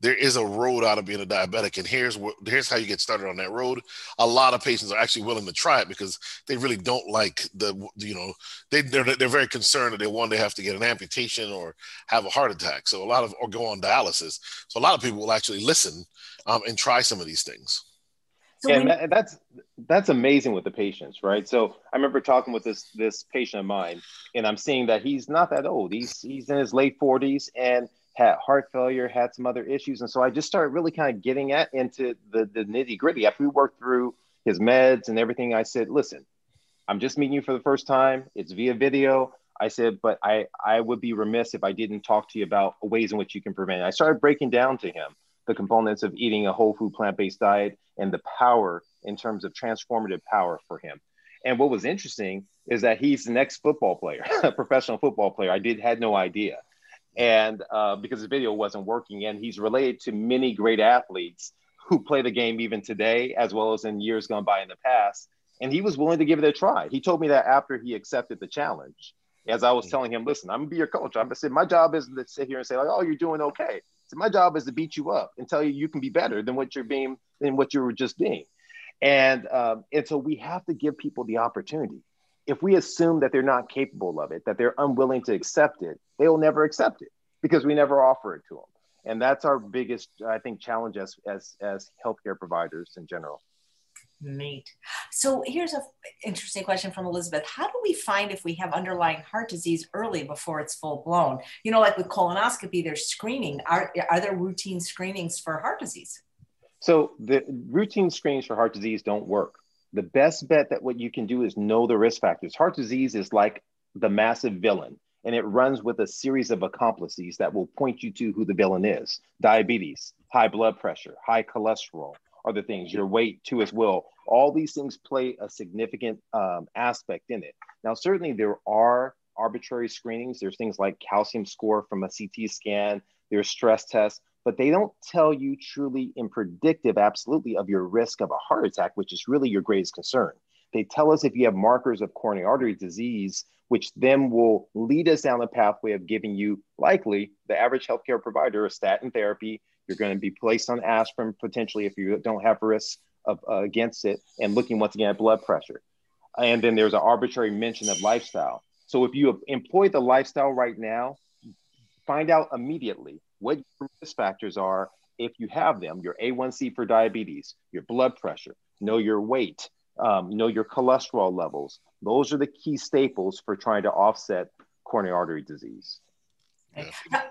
There is a road out of being a diabetic and here's what here's how you get started on that road. A lot of patients are actually willing to try it because they really don't like the you know they they're, they're very concerned that they one day have to get an amputation or have a heart attack. So a lot of or go on dialysis. So a lot of people will actually listen um, and try some of these things So and that, that's that's amazing with the patients, right? So I remember talking with this this patient of mine, and I'm seeing that he's not that old. He's he's in his late 40s and had heart failure, had some other issues, and so I just started really kind of getting at into the the nitty gritty. After we worked through his meds and everything, I said, "Listen, I'm just meeting you for the first time. It's via video. I said, but I, I would be remiss if I didn't talk to you about ways in which you can prevent it. I started breaking down to him the components of eating a whole food plant based diet and the power in terms of transformative power for him. And what was interesting is that he's the next football player, a professional football player. I did had no idea, and uh, because the video wasn't working, and he's related to many great athletes who play the game even today, as well as in years gone by in the past. And he was willing to give it a try. He told me that after he accepted the challenge as I was mm. telling him, listen, I'm gonna be your coach. I'm gonna say my job is to sit here and say, like, oh, you're doing okay. So my job is to beat you up and tell you you can be better than what you're being than what you were just being. And um, and so we have to give people the opportunity. If we assume that they're not capable of it, that they're unwilling to accept it, they will never accept it because we never offer it to them. And that's our biggest, I think, challenge as as as healthcare providers in general. Neat. So here's a interesting question from Elizabeth. How do we find if we have underlying heart disease early before it's full blown? You know, like with colonoscopy, there's screening. Are, are there routine screenings for heart disease? So the routine screenings for heart disease don't work. The best bet that what you can do is know the risk factors. Heart disease is like the massive villain, and it runs with a series of accomplices that will point you to who the villain is. Diabetes, high blood pressure, high cholesterol, other things, your weight too as well. All these things play a significant um, aspect in it. Now, certainly there are arbitrary screenings. There's things like calcium score from a CT scan. There's stress tests, but they don't tell you truly in predictive, absolutely, of your risk of a heart attack, which is really your greatest concern. They tell us if you have markers of coronary artery disease, which then will lead us down the pathway of giving you likely the average healthcare provider a statin therapy you're going to be placed on aspirin potentially if you don't have risk of, uh, against it, and looking once again at blood pressure. And then there's an arbitrary mention of lifestyle. So if you employ the lifestyle right now, find out immediately what risk factors are if you have them. Your A1C for diabetes, your blood pressure, know your weight, um, know your cholesterol levels. Those are the key staples for trying to offset coronary artery disease.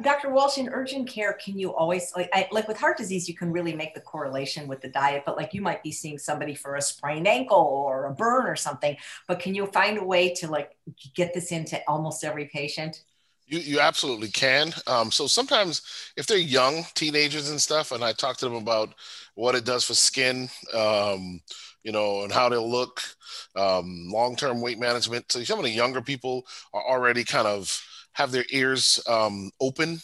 Dr. Walsh, in urgent care, can you always like I, like with heart disease, you can really make the correlation with the diet, but like you might be seeing somebody for a sprained ankle or a burn or something. But can you find a way to like get this into almost every patient? You, you absolutely can. Um, so sometimes if they're young teenagers and stuff, and I talk to them about what it does for skin, um, you know, and how they'll look, um, long-term weight management. So some of the younger people are already kind of have their ears um, open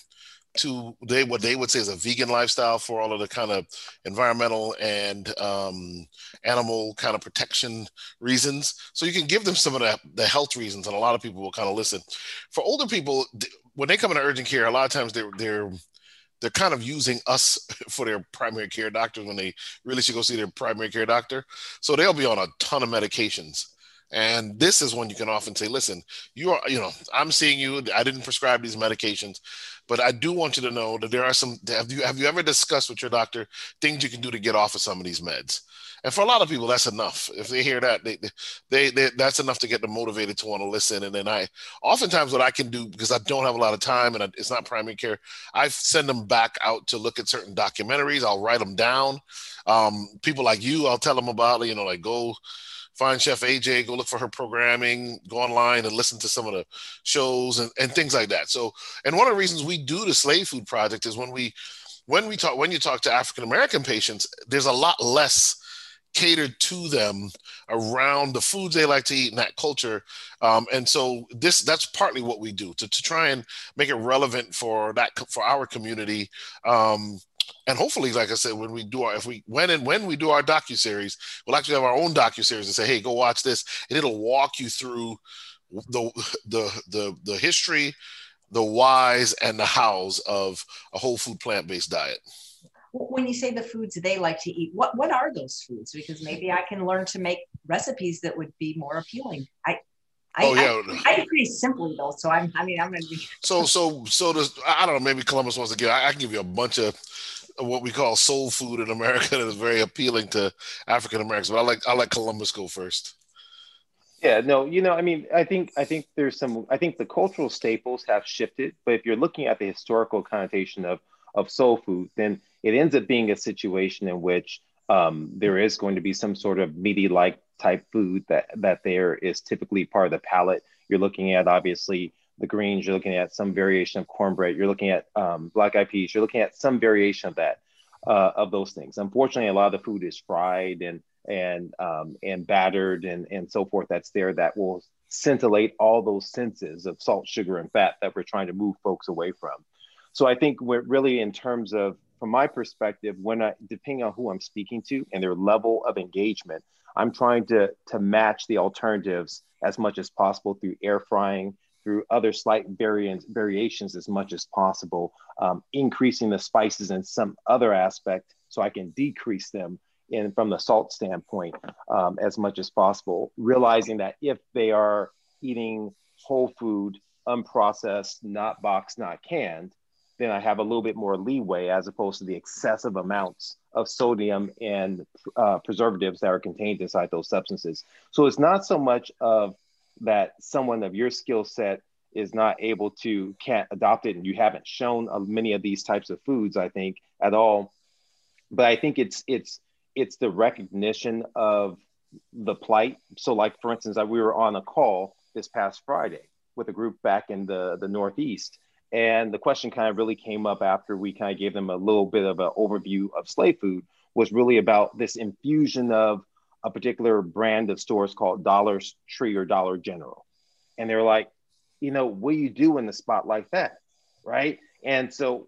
to they what they would say is a vegan lifestyle for all of the kind of environmental and um, animal kind of protection reasons. So you can give them some of the, the health reasons, and a lot of people will kind of listen. For older people, when they come into urgent care, a lot of times they're they're they're kind of using us for their primary care doctors when they really should go see their primary care doctor. So they'll be on a ton of medications and this is when you can often say, listen, you are, you know, I'm seeing you. I didn't prescribe these medications, but I do want you to know that there are some, have you, have you ever discussed with your doctor things you can do to get off of some of these meds? And for a lot of people, that's enough. If they hear that, they, they, they, that's enough to get them motivated to want to listen. And then I, oftentimes, what I can do because I don't have a lot of time and it's not primary care, I send them back out to look at certain documentaries. I'll write them down. Um, people like you, I'll tell them about, you know, like go find Chef AJ, go look for her programming, go online and listen to some of the shows and, and things like that. So, and one of the reasons we do the Slave Food Project is when we when we talk when you talk to African American patients, there's a lot less catered to them around the foods they like to eat in that culture. Um, and so this that's partly what we do to, to try and make it relevant for that for our community. Um, and hopefully, like I said, when we do our if we when and when we do our docu series, we'll actually have our own docu series and say, hey, go watch this, and it'll walk you through the the the the history, the whys, and the hows of a whole food plant based diet. When you say the foods they like to eat, what what are those foods? Because maybe I can learn to make recipes that would be more appealing. I I, oh yeah, I, I, I pretty simply though. So I'm. I mean, I'm gonna be. so so so. Does I don't know. Maybe Columbus wants to get. I, I can give you a bunch of what we call soul food in America that is very appealing to African Americans. But I like I like Columbus go first. Yeah, no, you know, I mean, I think I think there's some I think the cultural staples have shifted, but if you're looking at the historical connotation of of soul food, then it ends up being a situation in which um, there is going to be some sort of meaty like type food that that there is typically part of the palate. You're looking at obviously the greens, you're looking at some variation of cornbread, you're looking at um, black eyed peas, you're looking at some variation of that, uh, of those things. Unfortunately, a lot of the food is fried and and um, and battered and and so forth. That's there that will scintillate all those senses of salt, sugar, and fat that we're trying to move folks away from. So I think we're really in terms of, from my perspective, when I depending on who I'm speaking to and their level of engagement, I'm trying to to match the alternatives as much as possible through air frying, through other slight variants, variations as much as possible, um, increasing the spices in some other aspect so I can decrease them in from the salt standpoint um, as much as possible, realizing that if they are eating whole food, unprocessed, not boxed, not canned, then I have a little bit more leeway as opposed to the excessive amounts of sodium and uh, preservatives that are contained inside those substances. So it's not so much of that someone of your skill set is not able to can't adopt it and you haven't shown uh, many of these types of foods i think at all. But i think it's it's it's the recognition of the plight. So like for instance we were on a call this past friday with a group back in the the northeast and the question kind of really came up after we kind of gave them a little bit of an overview of slave food was really about this infusion of a particular brand of stores called Dollar Tree or Dollar General. And they're like, you know, what do you do in the spot like that? Right. And so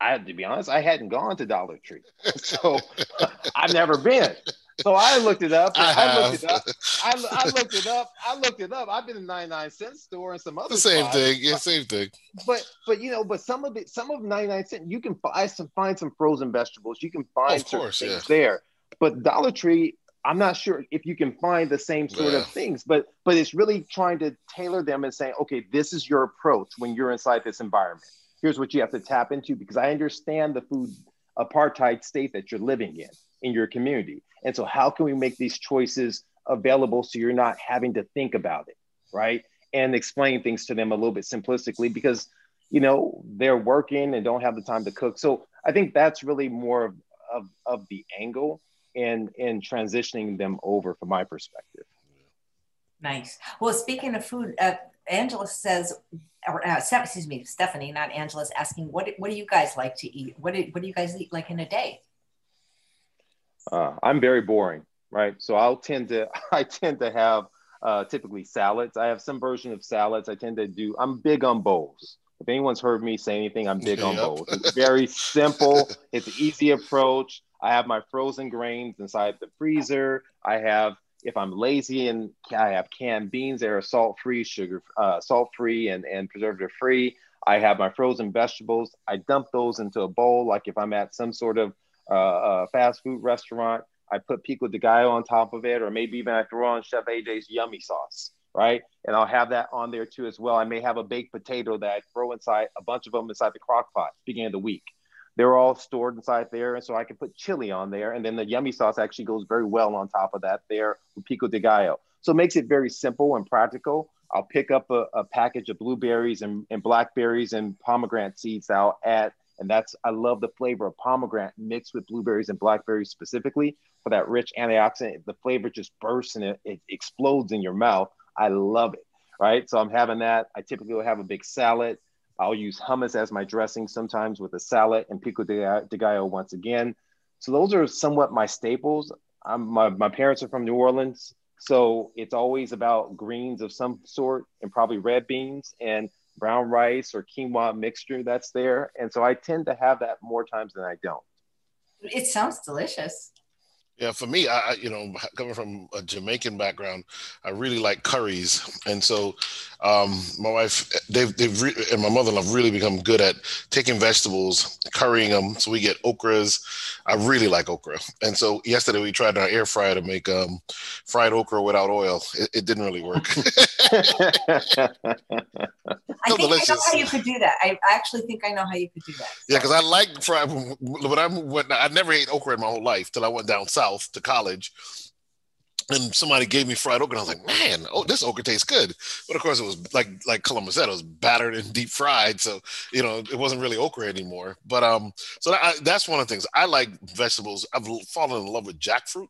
I had to be honest, I hadn't gone to Dollar Tree. So I've never been. So I looked it up. I, I looked it up. I, I, looked it up. I looked it up. I've been in 99 cent store and some other the same spots. thing. Yeah, same thing. But but you know, but some of it, some of 99 cent, you can buy some find some frozen vegetables. You can find of course, things yeah. there. But Dollar Tree, I'm not sure if you can find the same sort Yeah. of things, but but it's really trying to tailor them and saying, okay, this is your approach when you're inside this environment. Here's what you have to tap into because I understand the food apartheid state that you're living in in your community. And so how can we make these choices available so you're not having to think about it, right? And explain things to them a little bit simplistically because you know they're working and don't have the time to cook. So I think that's really more of, of, of the angle and and transitioning them over from my perspective. Nice. Well, speaking of food, uh, Angela says, or uh, excuse me, Stephanie, not Angela's asking, what what do you guys like to eat? What do, what do you guys eat like in a day? Uh, I'm very boring, right? So I'll tend to I tend to have uh, typically salads. I have some version of salads. I tend to do. I'm big on bowls. If anyone's heard me say anything, I'm big on bowls. It's very simple. It's an easy approach. I have my frozen grains inside the freezer. I have, if I'm lazy, and I have canned beans they are salt free, sugar, uh, salt free, and and preservative free. I have my frozen vegetables. I dump those into a bowl. Like if I'm at some sort of uh, uh, fast food restaurant, I put pico de gallo on top of it, or maybe even I throw on Chef AJ's yummy sauce, right? And I'll have that on there too as well. I may have a baked potato that I throw inside a bunch of them inside the crock pot beginning of the week. They're all stored inside there, and so I can put chili on there, and then the yummy sauce actually goes very well on top of that there with pico de gallo. So it makes it very simple and practical. I'll pick up a, a package of blueberries and, and blackberries and pomegranate seeds I'll add and that's I love the flavor of pomegranate mixed with blueberries and blackberries specifically for that rich antioxidant. The flavor just bursts and it, it explodes in your mouth. I love it. Right. So I'm having that. I typically will have a big salad. I'll use hummus as my dressing sometimes with a salad and pico de, de gallo once again. So those are somewhat my staples. I'm, my, my parents are from New Orleans. So it's always about greens of some sort and probably red beans and brown rice or quinoa mixture that's there. And so I tend to have that more times than I don't. It sounds delicious. Yeah, for me, I you know coming from a Jamaican background, I really like curries, and so um, my wife, they've they've re- and my mother have really become good at taking vegetables, currying them. So we get okras. I really like okra, and so yesterday we tried our air fryer to make um, fried okra without oil. It, it didn't really work. I think delicious. I know how you could do that. I actually think I know how you could do that. Yeah, because I like fried. When I went, I never ate okra in my whole life till I went down south to college. And somebody gave me fried okra, and I was like, "Man, oh, this okra tastes good." But of course, it was like like Columbus said, it was battered and deep fried, so you know it wasn't really okra anymore. But um, so that, that's one of the things I like vegetables. I've fallen in love with jackfruit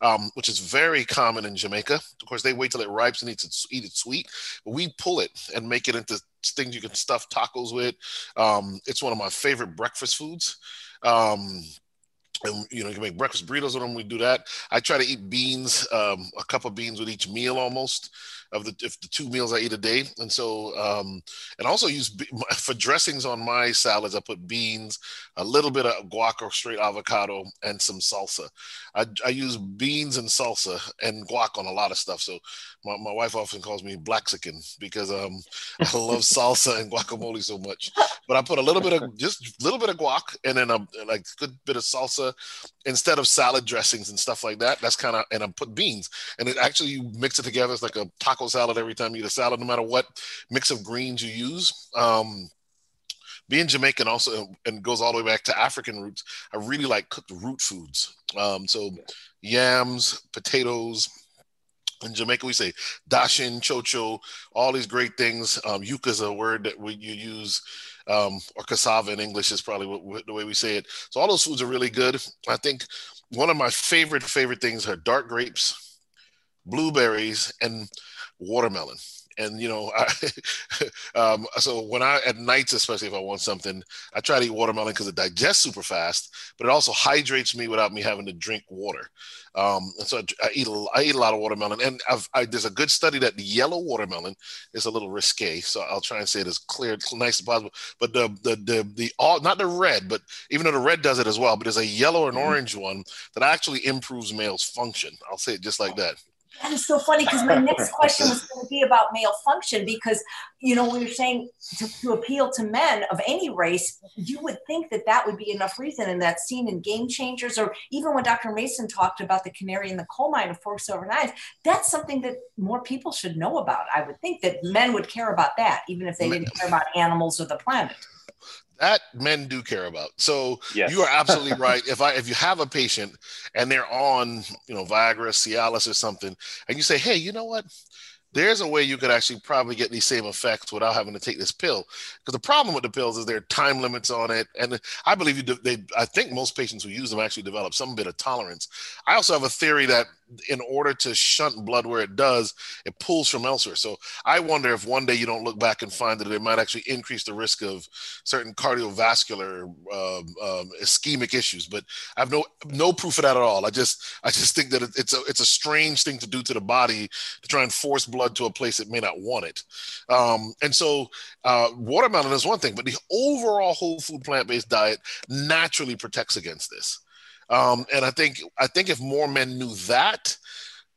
um, which is very common in Jamaica. Of course, they wait till it ripens and eat it, eat it sweet. But we pull it and make it into things you can stuff tacos with. Um, it's one of my favorite breakfast foods. Um, and you know you can make breakfast burritos with them. We do that. I try to eat beans, um, a cup of beans with each meal almost of the if the two meals I eat a day, and so um, and also use for dressings on my salads. I put beans, a little bit of guac or straight avocado, and some salsa. I, I use beans and salsa and guac on a lot of stuff. So my, my wife often calls me Blaxican because um, I love salsa and guacamole so much. But I put a little bit of just a little bit of guac and then a like good bit of salsa instead of salad dressings and stuff like that. That's kind of and I put beans and it actually you mix it together. It's like a taco salad every time you eat a salad, no matter what mix of greens you use. Um, being Jamaican also and goes all the way back to African roots. I really like cooked root foods. Um, so yams, potatoes, in Jamaica, we say dasheen, chocho, all these great things. Um, yuca is a word that we you use, um, or cassava in English is probably what, what, the way we say it. So all those foods are really good. I think one of my favorite favorite things are dark grapes, blueberries, and watermelon and you know, I, um, so when I at nights, especially if I want something, I try to eat watermelon because it digests super fast, but it also hydrates me without me having to drink water. Um, and so I, I, eat a, I eat a lot of watermelon, and I've, I, there's a good study that the yellow watermelon is a little risque, so I'll try and say it as clear, nice as possible. But the the the the all not the red, but even though the red does it as well, but there's a yellow and mm-hmm. orange one that actually improves male's function. I'll say it just like that. That is so funny because my next question was going to be about male function because, you know, we were saying to, to, appeal to men of any race, you would think that that would be enough reason. And that scene in Game Changers or even when Dr. Mason talked about the canary in the coal mine of forks over knives, that's something that more people should know about. I would think that men would care about that, even if they didn't care about animals or the planet that men do care about. So yes. you are absolutely right. If I if you have a patient and they're on, you know, Viagra, Cialis or something, and you say, hey, you know what? there's a way you could actually probably get these same effects without having to take this pill. Because the problem with the pills is there are time limits on it, and I believe you. They, I think most patients who use them actually develop some bit of tolerance. I also have a theory that in order to shunt blood where it does, it pulls from elsewhere. So I wonder if one day you don't look back and find that it might actually increase the risk of certain cardiovascular um, um, ischemic issues. But I have no no proof of that at all. I just I just think that it's a it's a strange thing to do to the body to try and force blood to a place it may not want it. Um, and so, uh, watermelon is one thing, but the overall whole food plant based diet naturally protects against this. Um, and I think I think if more men knew that,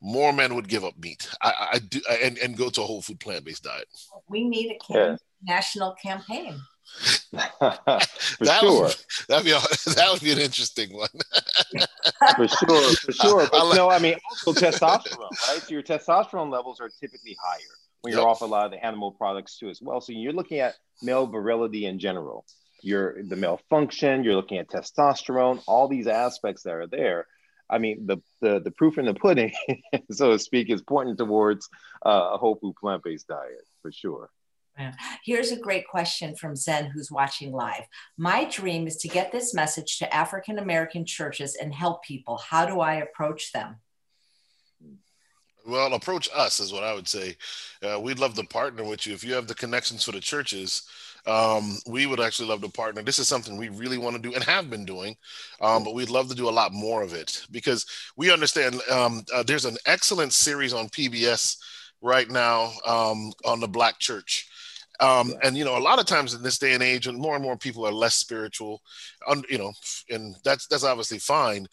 more men would give up meat. I, I do and, and go to a whole food plant based diet. We need a yeah. national campaign. for that sure. Would, that'd be a, that would be an interesting one. for sure, for sure. But like, no, I mean also testosterone, right? So your testosterone levels are typically higher when you're yep. off a lot of the animal products too, as well. So you're looking at male virility in general. You're the male function. You're looking at testosterone. All these aspects that are there. I mean, the the, the proof in the pudding, so to speak, is pointing towards uh, a whole food plant based diet for sure. Here's a great question from Zen, who's watching live. My dream is to get this message to African American churches and help people. How do I approach them? Well, approach us is what I would say. Uh, we'd love to partner with you if you have the connections for the churches. Um, we would actually love to partner. This is something we really want to do and have been doing, um, but we'd love to do a lot more of it because we understand um, uh, there's an excellent series on PBS right now um, on the Black Church. Um, and you know, a lot of times in this day and age, and more and more people are less spiritual, you know, and that's that's obviously fine.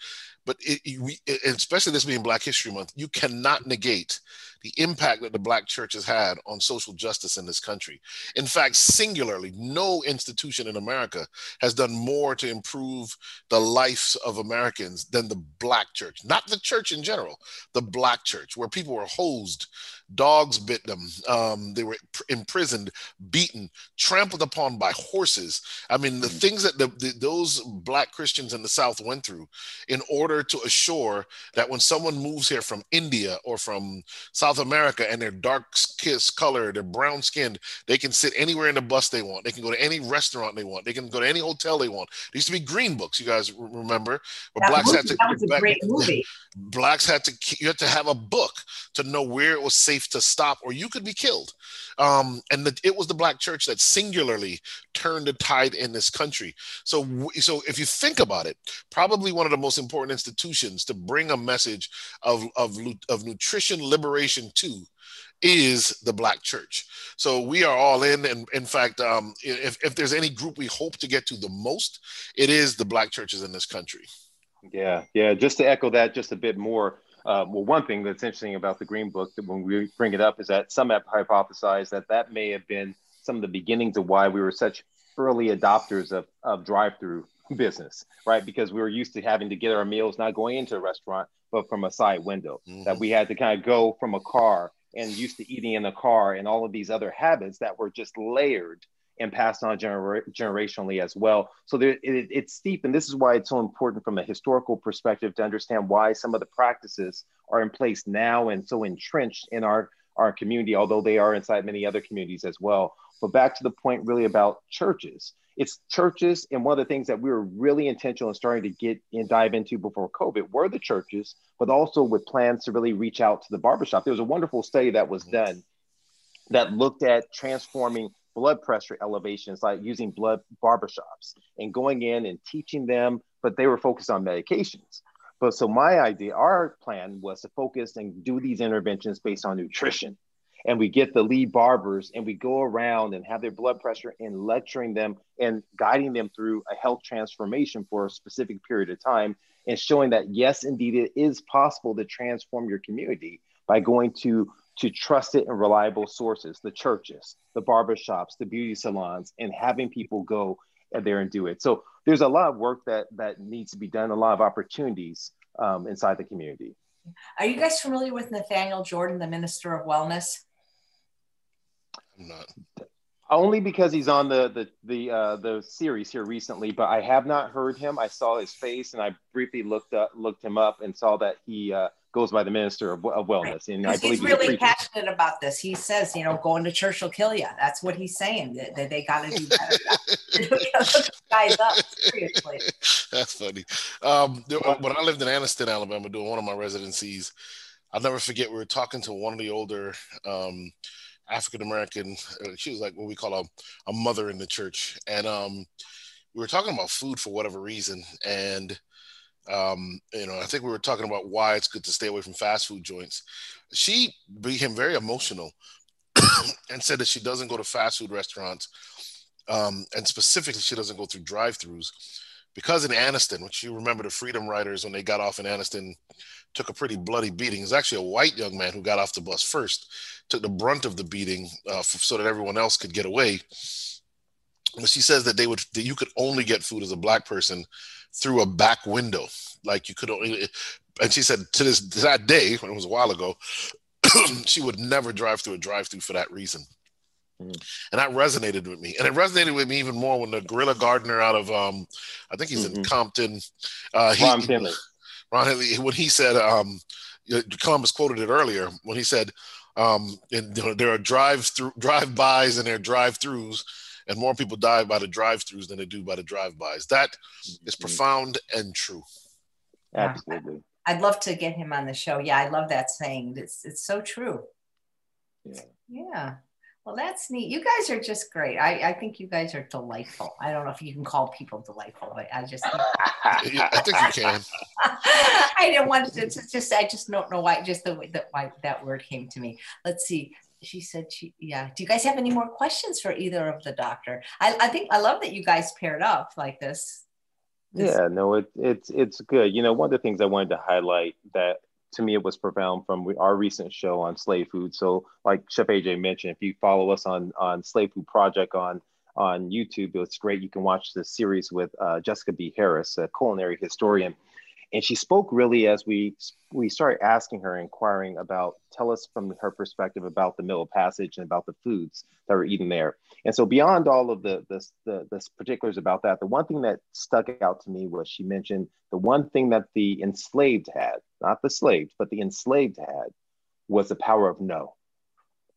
but it, we, especially this being Black History Month, you cannot negate the impact that the Black church has had on social justice in this country. In fact, singularly, no institution in America has done more to improve the lives of Americans than the Black church, not the church in general, the Black church, where people were hosed Dogs bit them. Um, they were imprisoned, beaten, trampled upon by horses. I mean, the mm. things that the, the, those black Christians in the South went through in order to assure that when someone moves here from India or from South America and they're dark kiss color, they're brown skinned, they can sit anywhere in the bus they want. They can go to any restaurant they want. They can go to any hotel they want. There used to be green books, you guys remember? Where blacks movie, had to, that was a great movie. Blacks had to, you had to have a book to know where it was safe safe to stop or you could be killed. Um, and the, it was the black church that singularly turned the tide in this country. So, so if you think about it, probably one of the most important institutions to bring a message of, of, of nutrition liberation to is the black church. So we are all in and in fact um, if, if there's any group we hope to get to the most it is the black churches in this country. Yeah yeah just to echo that just a bit more uh, well, one thing that's interesting about the Green Book that when we bring it up is that some have hypothesized that that may have been some of the beginnings of why we were such early adopters of, of drive-through business, right? Because we were used to having to get our meals not going into a restaurant, but from a side window. Mm-hmm. That we had to kind of go from a car and used to eating in a car and all of these other habits that were just layered and passed on gener- generationally as well. So there, it, it's steep, and this is why it's so important from a historical perspective to understand why some of the practices are in place now and so entrenched in our our community, although they are inside many other communities as well. But back to the point, really about churches. It's churches, and one of the things that we were really intentional in starting to get and dive into before COVID were the churches, but also with plans to really reach out to the barbershop. There was a wonderful study that was done that looked at transforming blood pressure elevations, like using blood barbershops and going in and teaching them, but they were focused on medications. But so my idea, our plan was to focus and do these interventions based on nutrition. And we get the lead barbers and we go around and have their blood pressure and lecturing them and guiding them through a health transformation for a specific period of time and showing that, yes, indeed, it is possible to transform your community by going to to trusted and reliable sources, the churches, the barbershops, the beauty salons, and having people go there and do it. So there's a lot of work that that needs to be done, a lot of opportunities um, inside the community. Are you guys familiar with Nathaniel Jordan, the Minister of Wellness? I'm not. Only because he's on the the the uh, the series here recently, but I have not heard him. I saw his face and I briefly looked up looked him up and saw that he uh, goes by the minister of, of wellness. And I believe he's really passionate about this. He says, you know, going to church will kill you. That's what he's saying. That, that they got to do better. guys up seriously. That's funny. Um, when I lived in Anniston, Alabama, doing one of my residencies, I'll never forget. We were talking to one of the older um, African American. Uh, she was like what we call a, a mother in the church, and um, we were talking about food for whatever reason, and um, you know, I think we were talking about why it's good to stay away from fast food joints. She became very emotional and said that she doesn't go to fast food restaurants, um, and specifically, she doesn't go through drive-throughs because in Anniston, which you remember the Freedom Riders when they got off in Anniston, took a pretty bloody beating. It was actually a white young man who got off the bus first, took the brunt of the beating uh, so that everyone else could get away. But she says that they would that you could only get food as a black person through a back window. Like you could only, and she said to this that day, when it was a while ago, she would never drive through a drive-through for that reason. Mm. And that resonated with me, and it resonated with me even more when the guerrilla gardener out of, um, I think he's mm-hmm. in Compton, uh, he, Ron Finley. Ron Finley, when he said, um, Columbus quoted it earlier when he said, um, and, there are drive through drive bys and there are drive throughs and more people die by the drive-throughs than they do by the drive-bys. That is mm-hmm. profound and true. Absolutely. I'd love to get him on the show. Yeah, I love that saying. It's it's so true. Yeah. Yeah. Well, that's neat. You guys are just great. I, I think you guys are delightful. I don't know if you can call people delightful, but I just I think you can. I didn't want to, to just I just don't know why just the way that why that word came to me. Let's see she said she yeah do you guys have any more questions for either of the doctor I, I think i love that you guys paired up like this Yeah, no, it, it's it's good. You know, one of the things I wanted to highlight that to me it was profound from our recent show on slave food. So, like Chef AJ mentioned, if you follow us on on Slave Food Project on on YouTube, it's great. You can watch the series with uh, Jessica B. Harris, a culinary historian, and she spoke really as we we started asking her inquiring about tell us from her perspective about the middle passage and about the foods that were eaten there. And so beyond all of the, the the, the particulars about that the one thing that stuck out to me was she mentioned the one thing that the enslaved had not the slaves, but the enslaved had was the power of no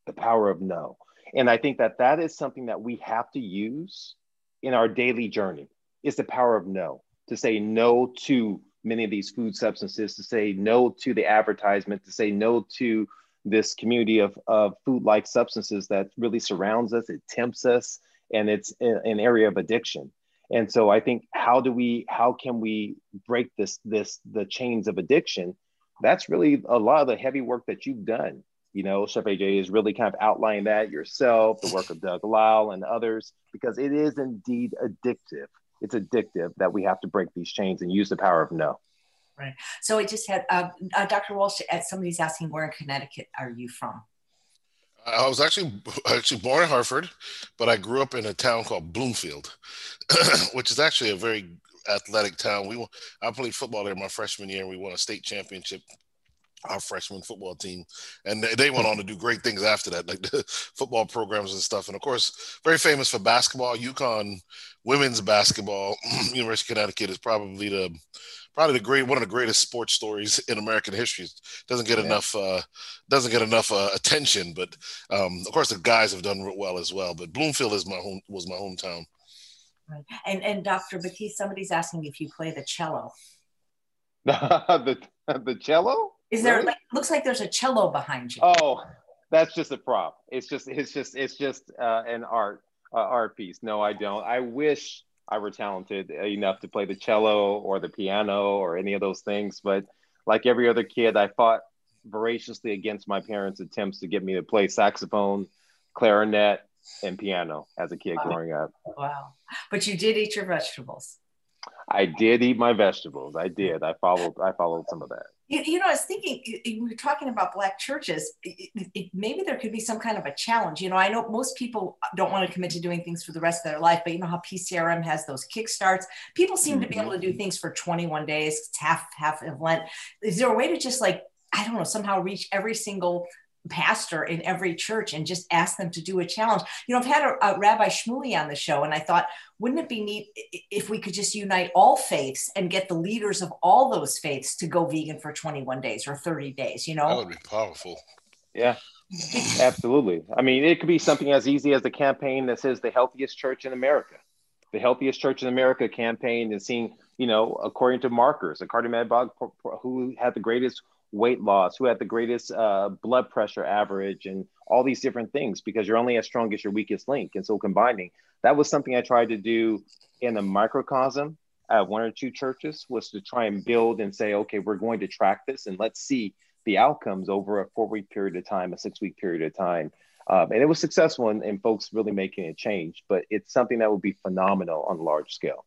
the power of no. And i think that that is something that we have to use in our daily journey is the power of no to say no to many of these food substances, to say no to the advertisement, to say no to this community of, of food-like substances that really surrounds us, it tempts us, and it's an area of addiction. And so I think how do we, how can we break this, this, the chains of addiction? That's really a lot of the heavy work that you've done. You know, Chef AJ is really kind of outlining that yourself, the work of Doug Lisle and others, because it is indeed addictive it's addictive that we have to break these chains and use the power of no. Right. So I just had uh, uh, Dr. Walsh. Somebody's asking, where in Connecticut are you from? I was actually actually born in Hartford, but I grew up in a town called Bloomfield, which is actually a very athletic town. We I played football there my freshman year, and we won a state championship our freshman football team, and they went on to do great things after that, like the football programs and stuff. And of course, very famous for basketball. UConn women's basketball, University of Connecticut is probably the probably the great one of the greatest sports stories in American history. Doesn't get yeah. enough uh, doesn't get enough uh, attention, but um, of course the guys have done well as well. But Bloomfield is my home was my hometown. Right. And and Dr. Batiste, somebody's asking if you play the cello. the the cello? Is there like looks like there's a cello behind you? Oh, that's just a prop. It's just it's just it's just uh, an art uh, art piece. No, I don't. I wish I were talented enough to play the cello or the piano or any of those things, but like every other kid, I fought voraciously against my parents' attempts to get me to play saxophone, clarinet, and piano as a kid wow. growing up. Wow. But you did eat your vegetables. I did eat my vegetables. I did. I followed. I followed some of that. You, you know, I was thinking we were talking about black churches. It, it, maybe there could be some kind of a challenge. You know, I know most people don't want to commit to doing things for the rest of their life, but you know how PCRM has those kickstarts. People seem mm-hmm. to be able to do mm-hmm. things for 21 days. It's half half of Lent. Is there a way to just like I don't know somehow reach every single pastor in every church and just ask them to do a challenge. You know, I've had a, a, Rabbi Shmuley on the show, and I thought, wouldn't it be neat if we could just unite all faiths and get the leaders of all those faiths to go vegan for 21 days or 30 days? You know, that would be powerful. Yeah. Absolutely. I mean, it could be something as easy as the campaign that says the healthiest church in America. The healthiest church in America campaign and seeing, you know, according to markers, a cardiometabolic who had the greatest weight loss, who had the greatest uh, blood pressure average, and all these different things because you're only as strong as your weakest link. And so combining that was something I tried to do in a microcosm at one or two churches was to try and build and say, okay, we're going to track this and let's see the outcomes over a four week period of time, a six week period of time. Um, and it was successful in, in folks really making a change, but it's something that would be phenomenal on a large scale.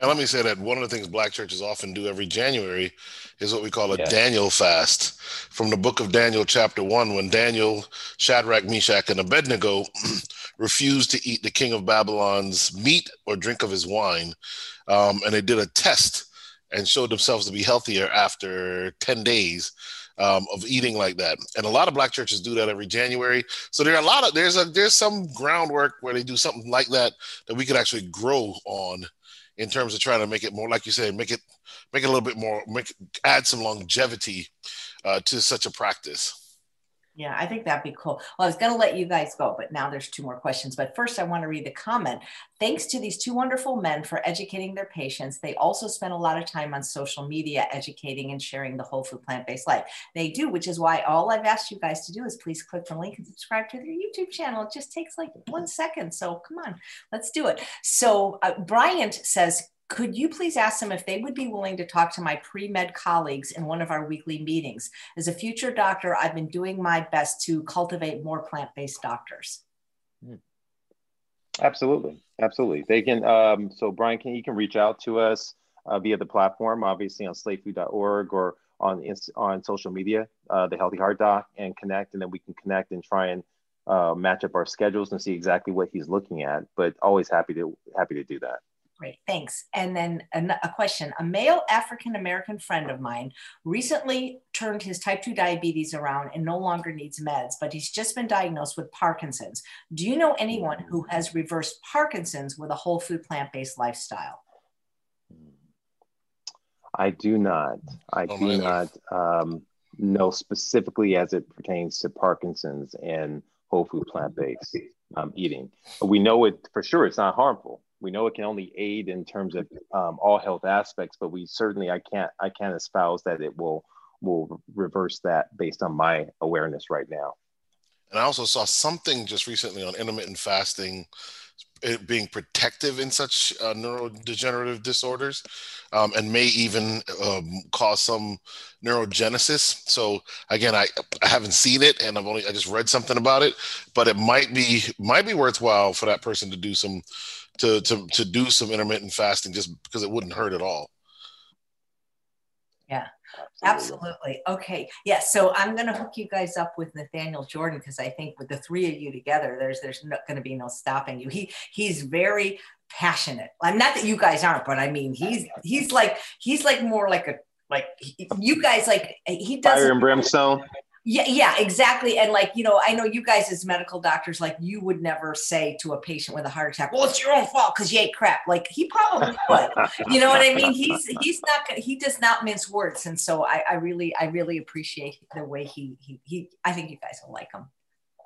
And let me say that one of the things black churches often do every January is what we call a yes. Daniel fast. From the book of Daniel, chapter one, when Daniel, Shadrach, Meshach, and Abednego refused to eat the king of Babylon's meat or drink of his wine. Um, and they did a test and showed themselves to be healthier after 10 days. Um, of eating like that. And a lot of black churches do that every January. So there are a lot of there's a there's some groundwork where they do something like that that we could actually grow on in terms of trying to make it more, like you said, make it make it a little bit more, make add some longevity uh, to such a practice. Yeah, I think that'd be cool. Well, I was going to let you guys go, but now there's two more questions. But first, I want to read the comment. Thanks to these two wonderful men for educating their patients. They also spend a lot of time on social media educating and sharing the whole food plant based life. They do, which is why all I've asked you guys to do is please click the link and subscribe to their YouTube channel. It just takes like one second. So come on, let's do it. So uh, Bryant says, could you please ask them if they would be willing to talk to my pre med colleagues in one of our weekly meetings? As a future doctor, I've been doing my best to cultivate more plant based doctors. Hmm. Absolutely. Absolutely. They can, um, so Brian, can you can reach out to us uh, via the platform, obviously on slavefood.org or on on social media, uh, the Healthy Heart Doc, and connect, and then we can connect and try and uh, match up our schedules and see exactly what he's looking at. But always happy to happy to do that. Great, thanks. And then a, a question: A male African American friend of mine recently turned his type two diabetes around and no longer needs meds, but he's just been diagnosed with Parkinson's. Do you know anyone who has reversed Parkinson's with a whole food plant based lifestyle? I do not. I oh, do not um, know specifically as it pertains to Parkinson's and whole food plant based um, eating. But we know it for sure. It's not harmful. We know it can only aid in terms of um, all health aspects, but we certainly I can't I can't espouse that it will will reverse that based on my awareness right now. And I also saw something just recently on intermittent fasting being protective in such uh, neurodegenerative disorders um, and may even um, cause some neurogenesis. So again I, I haven't seen it and i've only i just read something about it but it might be might be worthwhile for that person to do some to to, to do some intermittent fasting just because it wouldn't hurt at all. Yeah Absolutely. Okay. Yeah. So I'm going to hook you guys up with Nathaniel Jordan because I think with the three of you together, there's there's no, going to be no stopping you. He he's very passionate. I'm not that you guys aren't, but I mean he's he's like he's like more like a like you guys like he does fire and brimstone. Yeah, yeah, exactly. And like, you know, I know you guys as medical doctors, like you would never say to a patient with a heart attack, well, it's your own fault because you ate crap. Like he probably would. you know what I mean? He's he's not he does not mince words. And so I, I really, I really appreciate the way he he he I think you guys will like him.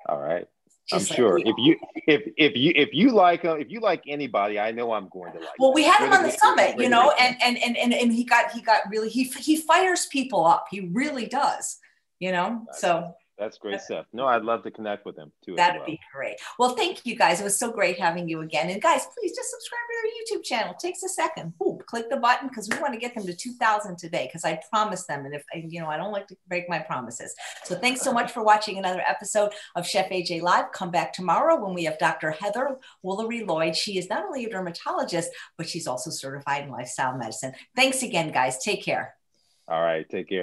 All right. Just I'm like sure if you if if you if you like him if you like anybody I know I'm going to like. Well, we had him on the summit, you know, and and and and and he got he got really he he fires people up. He really does you know so that's great stuff. No, I'd love to connect with them too. That'd well. be great. Well, thank you guys. It was so great having you again. And guys, please just subscribe to our YouTube channel. It takes a second. Boom, click the button because we want to get them to 2,000 today because I promised them. And if, you know, I don't like to break my promises. So thanks so much for watching another episode of Chef AJ Live. Come back tomorrow when we have Dr. Heather Woolery Lloyd. She is not only a dermatologist, but she's also certified in lifestyle medicine. Thanks again, guys. Take care. All right. Take care.